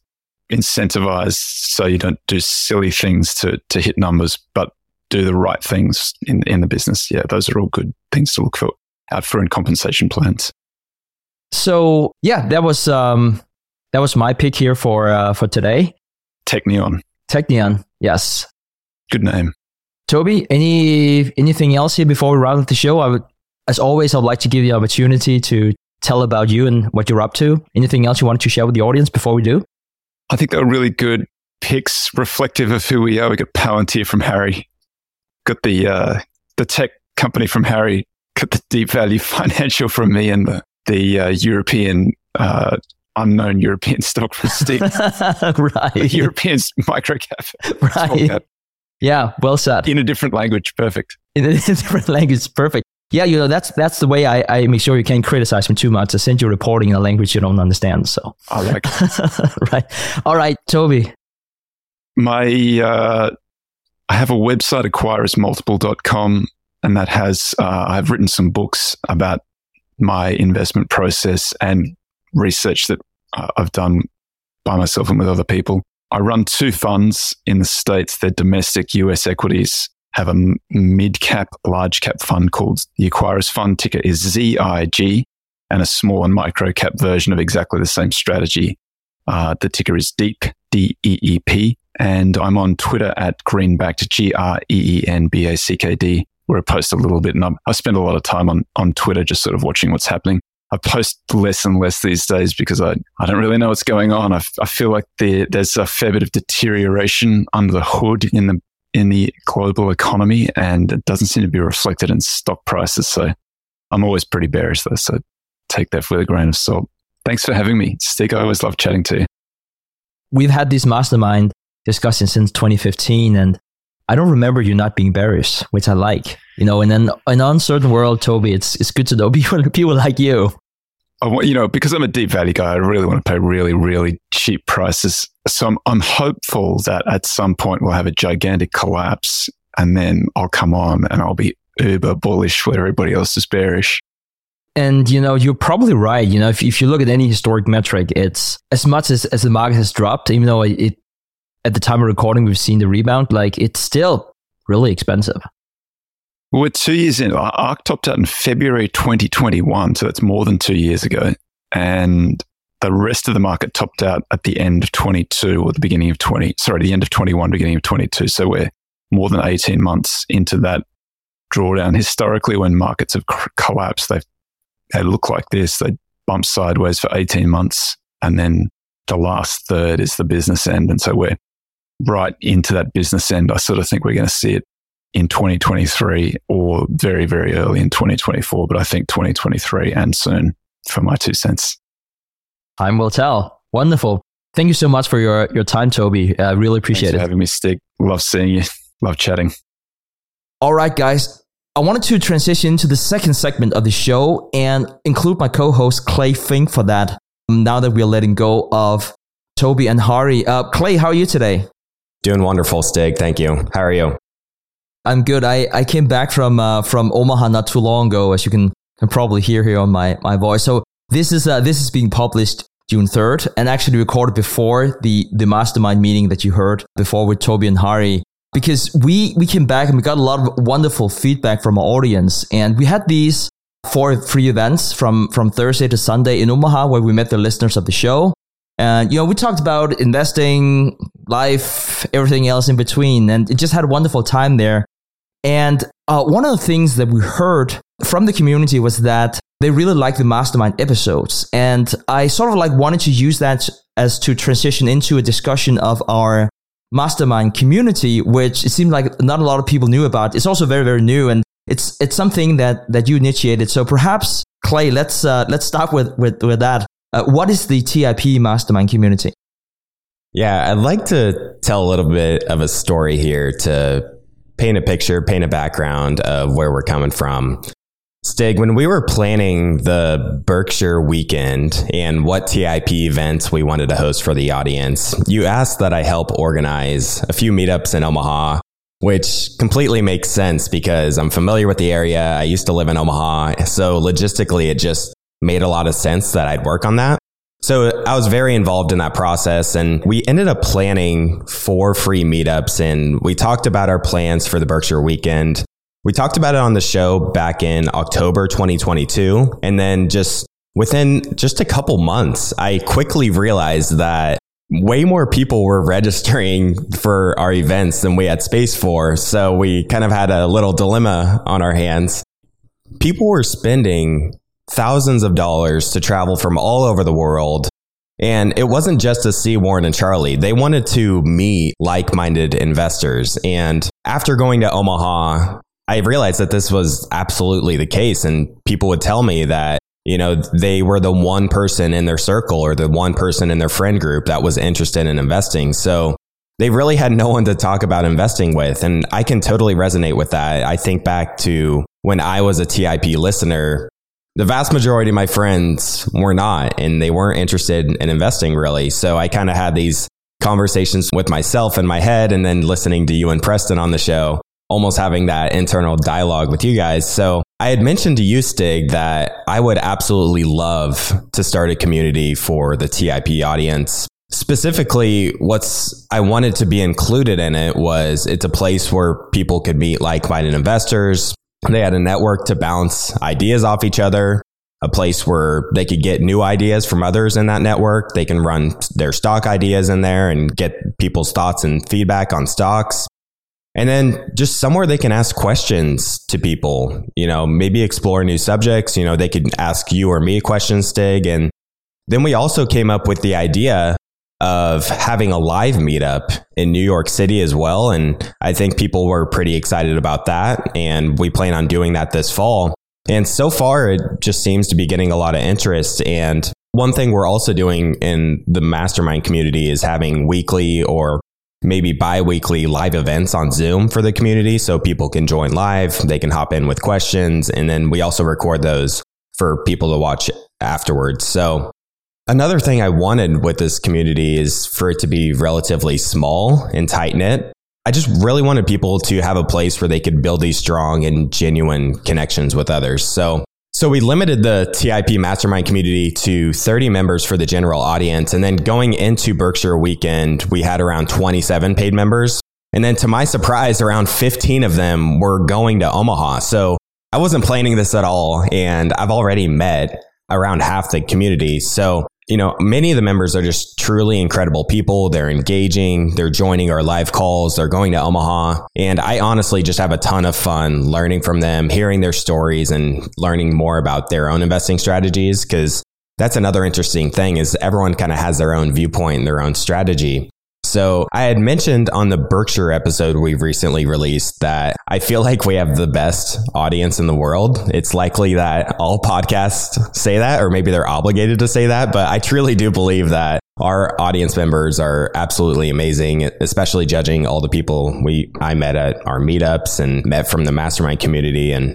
incentivized so you don't do silly things to, to hit numbers, but do the right things in, in the business. Yeah, those are all good things to look for out for in compensation plans. So yeah, that was um, that was my pick here for uh, for today. Teqnion. Teqnion, yes. Good name. Toby, any anything else here before we round up the show? I would, as always, I'd like to give you the opportunity to tell about you and what you're up to. Anything else you wanted to share with the audience before we do? I think they were really good picks, reflective of who we are. We got Palantir from Hari, got the uh, the tech company from Hari, got the deep value financial from me, and the the uh, European uh, unknown European stock from Stig. right. European microcap. Right. Yeah, well said. In a different language, perfect. In a different language, perfect. Yeah, you know that's that's the way I, I make sure you can't criticize me too much. I send you reporting in a language you don't understand. So I like right. All right, Toby. My uh, I have a website acquirersmultiple.com and that has uh, I've written some books about my investment process and research that I've done by myself and with other people. I run two funds in the States. They're domestic US equities, have a mid cap, large cap fund called the Acquirers Fund. Ticker is ZIG, and a small and micro cap version of exactly the same strategy. Uh, the ticker is DEEP, D E E P. And I'm on Twitter at Greenbackd, G R E E N B A C K D, where I post a little bit. And I'm, I spend a lot of time on, on Twitter just sort of watching what's happening. I post less and less these days because I, I don't really know what's going on. I, I feel like the, there's a fair bit of deterioration under the hood in the in the global economy, and it doesn't seem to be reflected in stock prices. So I'm always pretty bearish though. So take that with a grain of salt. Thanks for having me, Stig. I always love chatting to you. We've had this mastermind discussing since 2015, and I don't remember you not being bearish, which I like. You know, in an, an uncertain world, Toby, it's it's good to know people people like you. I want, you know, because I'm a deep value guy, I really want to pay really, really cheap prices. So I'm, I'm hopeful that at some point we'll have a gigantic collapse and then I'll come on and I'll be uber bullish where everybody else is bearish. And you know, you're probably right. You know, if, if you look at any historic metric, it's as much as, as the market has dropped, even though it at the time of recording, we've seen the rebound. Like it's still really expensive. We're two years in. ARK topped out in February 2021, so that's more than two years ago. And the rest of the market topped out at the end of 22 or the beginning of 20, sorry, the end of 21, beginning of 22. So we're more than 18 months into that drawdown. Historically, when markets have collapsed, they they look like this. They bump sideways for 18 months. And then the last third is the business end. And so we're right into that business end. I sort of think we're going to see it in 2023 or very, very early in 2024. But I think 2023 and soon for my two cents. Time will tell. Wonderful. Thank you so much for your, your time, Toby. I really appreciate Thanks it. having me, Stig. Love seeing you. Love chatting. All right, guys. I wanted to transition to the second segment of the show and include my co-host Clay Fink for that. Now that we're letting go of Toby and Hari, uh, Clay, how are you today? Doing wonderful, Stig. Thank you. How are you? I'm good. I, I came back from uh, from Omaha not too long ago, as you can, can probably hear here on my, my voice. So this is uh, this is being published June 3rd and actually recorded before the the mastermind meeting that you heard before with Toby and Hari because we we came back and we got a lot of wonderful feedback from our audience and we had these four free events from from Thursday to Sunday in Omaha where we met the listeners of the show and you know we talked about investing life everything else in between and it just had a wonderful time there and uh, one of the things that we heard from the community was that they really liked the mastermind episodes and i sort of like wanted to use that as to transition into a discussion of our mastermind community, which it seemed like not a lot of people knew about. It's also very, very new and it's, it's something that, that you initiated. So perhaps Clay, let's, uh, let's start with, with, with that. Uh, what is the TIP mastermind community? Yeah, I'd like to tell a little bit of a story here to paint a picture, paint a background of where we're coming from. Stig, when we were planning the Berkshire weekend and what TIP events we wanted to host for the audience, you asked that I help organize a few meetups in Omaha, which completely makes sense because I'm familiar with the area. I used to live in Omaha. So logistically, it just made a lot of sense that I'd work on that. So I was very involved in that process and we ended up planning four free meetups and we talked about our plans for the Berkshire weekend. We talked about it on the show back in October 2022. And then just within just a couple months, I quickly realized that way more people were registering for our events than we had space for. So we kind of had a little dilemma on our hands. People were spending thousands of dollars to travel from all over the world. And it wasn't just to see Warren and Charlie. They wanted to meet like minded investors. And after going to Omaha, I realized that this was absolutely the case. And people would tell me that, you know, they were the one person in their circle or the one person in their friend group that was interested in investing. So they really had no one to talk about investing with. And I can totally resonate with that. I think back to when I was a TIP listener, the vast majority of my friends were not, and they weren't interested in investing really. So I kind of had these conversations with myself in my head and then listening to you and Preston on the show almost having that internal dialogue with you guys. So I had mentioned to you, Stig, that I would absolutely love to start a community for the TIP audience. Specifically, what's I wanted to be included in it was it's a place where people could meet like-minded investors. They had a network to bounce ideas off each other, a place where they could get new ideas from others in that network. They can run their stock ideas in there and get people's thoughts and feedback on stocks. And then just somewhere they can ask questions to people, you know, maybe explore new subjects. You know, they could ask you or me questions, Stig. And then we also came up with the idea of having a live meetup in New York City as well. And I think people were pretty excited about that. And we plan on doing that this fall. And so far, it just seems to be getting a lot of interest. And one thing we're also doing in the mastermind community is having weekly or maybe bi-weekly live events on Zoom for the community so people can join live, they can hop in with questions and then we also record those for people to watch afterwards. So another thing I wanted with this community is for it to be relatively small and tight knit. I just really wanted people to have a place where they could build these strong and genuine connections with others. So So we limited the TIP mastermind community to 30 members for the general audience. And then going into Berkshire weekend, we had around 27 paid members. And then to my surprise, around 15 of them were going to Omaha. So I wasn't planning this at all. And I've already met around half the community. So you know, many of the members are just truly incredible people. They're engaging, they're joining our live calls, they're going to Omaha. And I honestly just have a ton of fun learning from them, hearing their stories and learning more about their own investing strategies. Cause that's another interesting thing is everyone kind of has their own viewpoint and their own strategy. So I had mentioned on the Berkshire episode we've recently released that I feel like we have the best audience in the world. It's likely that all podcasts say that, or maybe they're obligated to say that, but I truly do believe that our audience members are absolutely amazing, especially judging all the people we I met at our meetups and met from the mastermind community and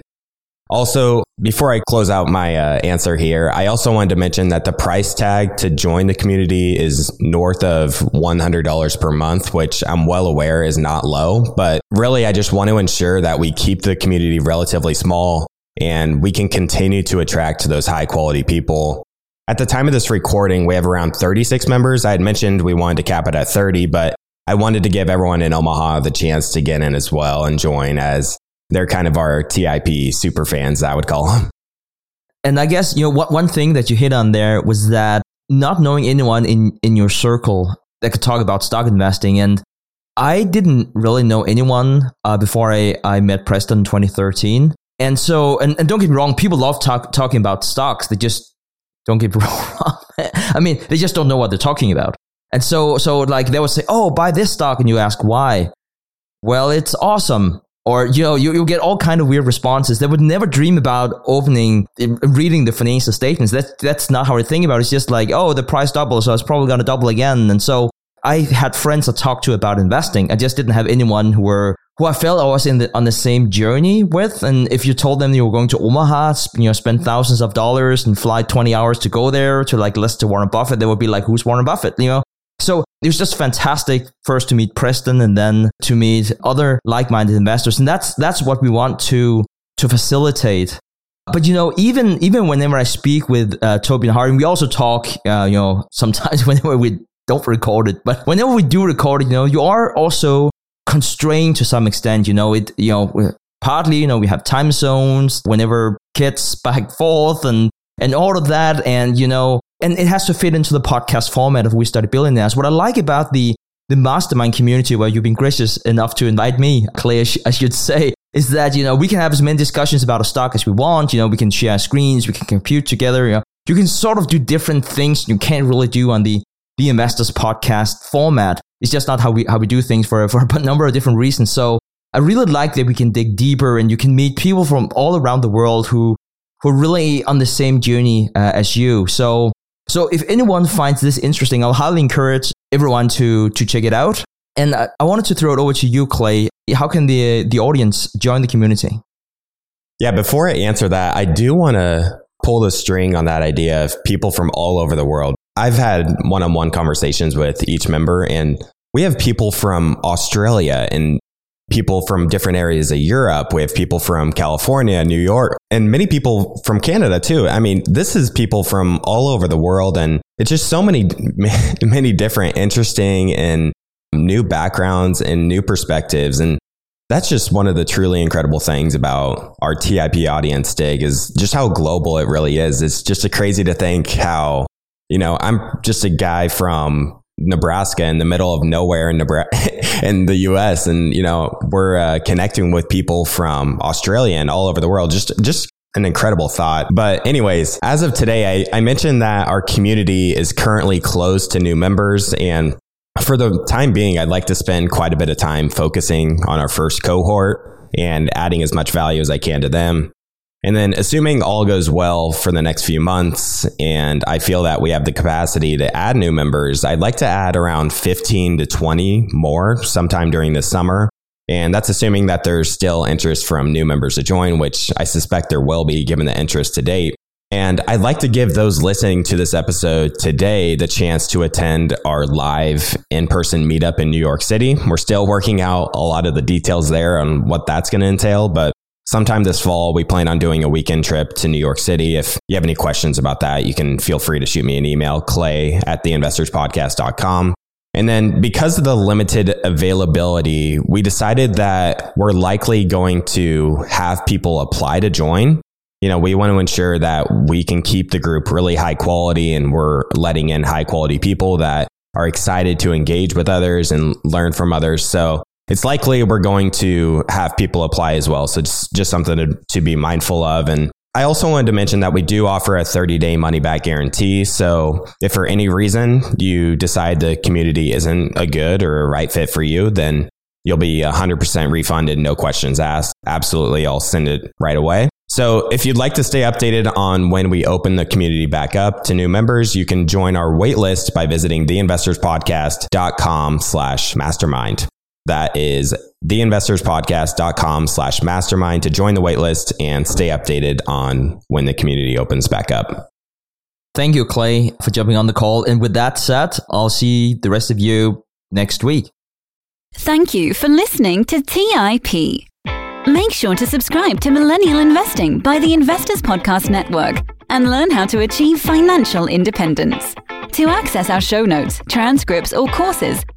also, before I close out my uh, answer here, I also wanted to mention that the price tag to join the community is north of $100 per month, which I'm well aware is not low. But really, I just want to ensure that we keep the community relatively small and we can continue to attract those high quality people. At the time of this recording, we have around 36 members. I had mentioned we wanted to cap it at 30, but I wanted to give everyone in Omaha the chance to get in as well and join as they're kind of our TIP super fans, I would call them. And I guess, you know, what, one thing that you hit on there was that not knowing anyone in, in your circle that could talk about stock investing. And I didn't really know anyone uh, before I, I met Preston in 2013. And so, and, and don't get me wrong, people love talk, talking about stocks. They just don't get me wrong. I mean, they just don't know what they're talking about. And so, so like they would say, oh, buy this stock. And you ask why? Well, it's awesome or you know you, you get all kind of weird responses they would never dream about opening eh, reading the financial statements. That's that's not how i think about it. It's just like oh the price doubled so it's probably going to double again. And so i had friends i talked to about investing. I just didn't have anyone who were who i felt i was in the, on the same journey with. And if you told them you were going to omaha you know spend thousands of dollars and fly 20 hours to go there to like listen to warren buffett they would be like who's warren buffett? You know it was just fantastic first to meet Preston and then to meet other like-minded investors. And that's, that's what we want to, to facilitate. But you know, even, even whenever I speak with uh, Toby and Harding, we also talk, uh, you know, sometimes whenever we don't record it, but whenever we do record it, you know, you are also constrained to some extent, you know, it, you know, partly, you know, we have time zones whenever kids back forth and, and all of that. And, you know, and it has to fit into the podcast format of We Study Billionaires. What I like about the the mastermind community where you've been gracious enough to invite me, Clay, I should say, is that, you know, we can have as many discussions about a stock as we want. You know, we can share screens, we can compute together. You know, you can sort of do different things you can't really do on the, the investors podcast format. It's just not how we, how we do things for, for a number of different reasons. So I really like that we can dig deeper and you can meet people from all around the world who, who are really on the same journey uh, as you. So so if anyone finds this interesting, I'll highly encourage everyone to to check it out. And I, I wanted to throw it over to you, Clay. How can the the audience join the community? Yeah, before I answer that, I do want to pull the string on that idea of people from all over the world. I've had one on one conversations with each member, and we have people from Australia and people from different areas of Europe. We have people from California, New York, and many people from Canada too. I mean, this is people from all over the world and it's just so many, many different interesting and new backgrounds and new perspectives. And that's just one of the truly incredible things about our TIP audience, Stig, is just how global it really is. It's just crazy to think how, you know, I'm just a guy from Nebraska in the middle of nowhere in Nebraska in the US and you know we're uh, connecting with people from Australia and all over the world just just an incredible thought. But anyways, as of today, I, I mentioned that our community is currently closed to new members and for the time being, I'd like to spend quite a bit of time focusing on our first cohort and adding as much value as I can to them. And then, assuming all goes well for the next few months, and I feel that we have the capacity to add new members, I'd like to add around 15 to 20 more sometime during the summer. And that's assuming that there's still interest from new members to join, which I suspect there will be given the interest to date. And I'd like to give those listening to this episode today the chance to attend our live in person meetup in New York City. We're still working out a lot of the details there on what that's going to entail, but sometime this fall, we plan on doing a weekend trip to New York City. If you have any questions about that, you can feel free to shoot me an email, clay at theinvestorspodcast.com. And then because of the limited availability, we decided that we're likely going to have people apply to join. You know, we want to ensure that we can keep the group really high quality and we're letting in high quality people that are excited to engage with others and learn from others. So it's likely we're going to have people apply as well. So just, just something to, to be mindful of. And I also wanted to mention that we do offer a 30 day money back guarantee. So if for any reason you decide the community isn't a good or a right fit for you, then you'll be 100% refunded, no questions asked. Absolutely, I'll send it right away. So if you'd like to stay updated on when we open the community back up to new members, you can join our waitlist by visiting theinvestorspodcast.com slash mastermind. That is theinvestorspodcast.com slash mastermind to join the waitlist and stay updated on when the community opens back up. Thank you, Clay, for jumping on the call. And with that said, I'll see the rest of you next week. Thank you for listening to TIP. Make sure to subscribe to Millennial Investing by the Investors Podcast Network and learn how to achieve financial independence. To access our show notes, transcripts, or courses,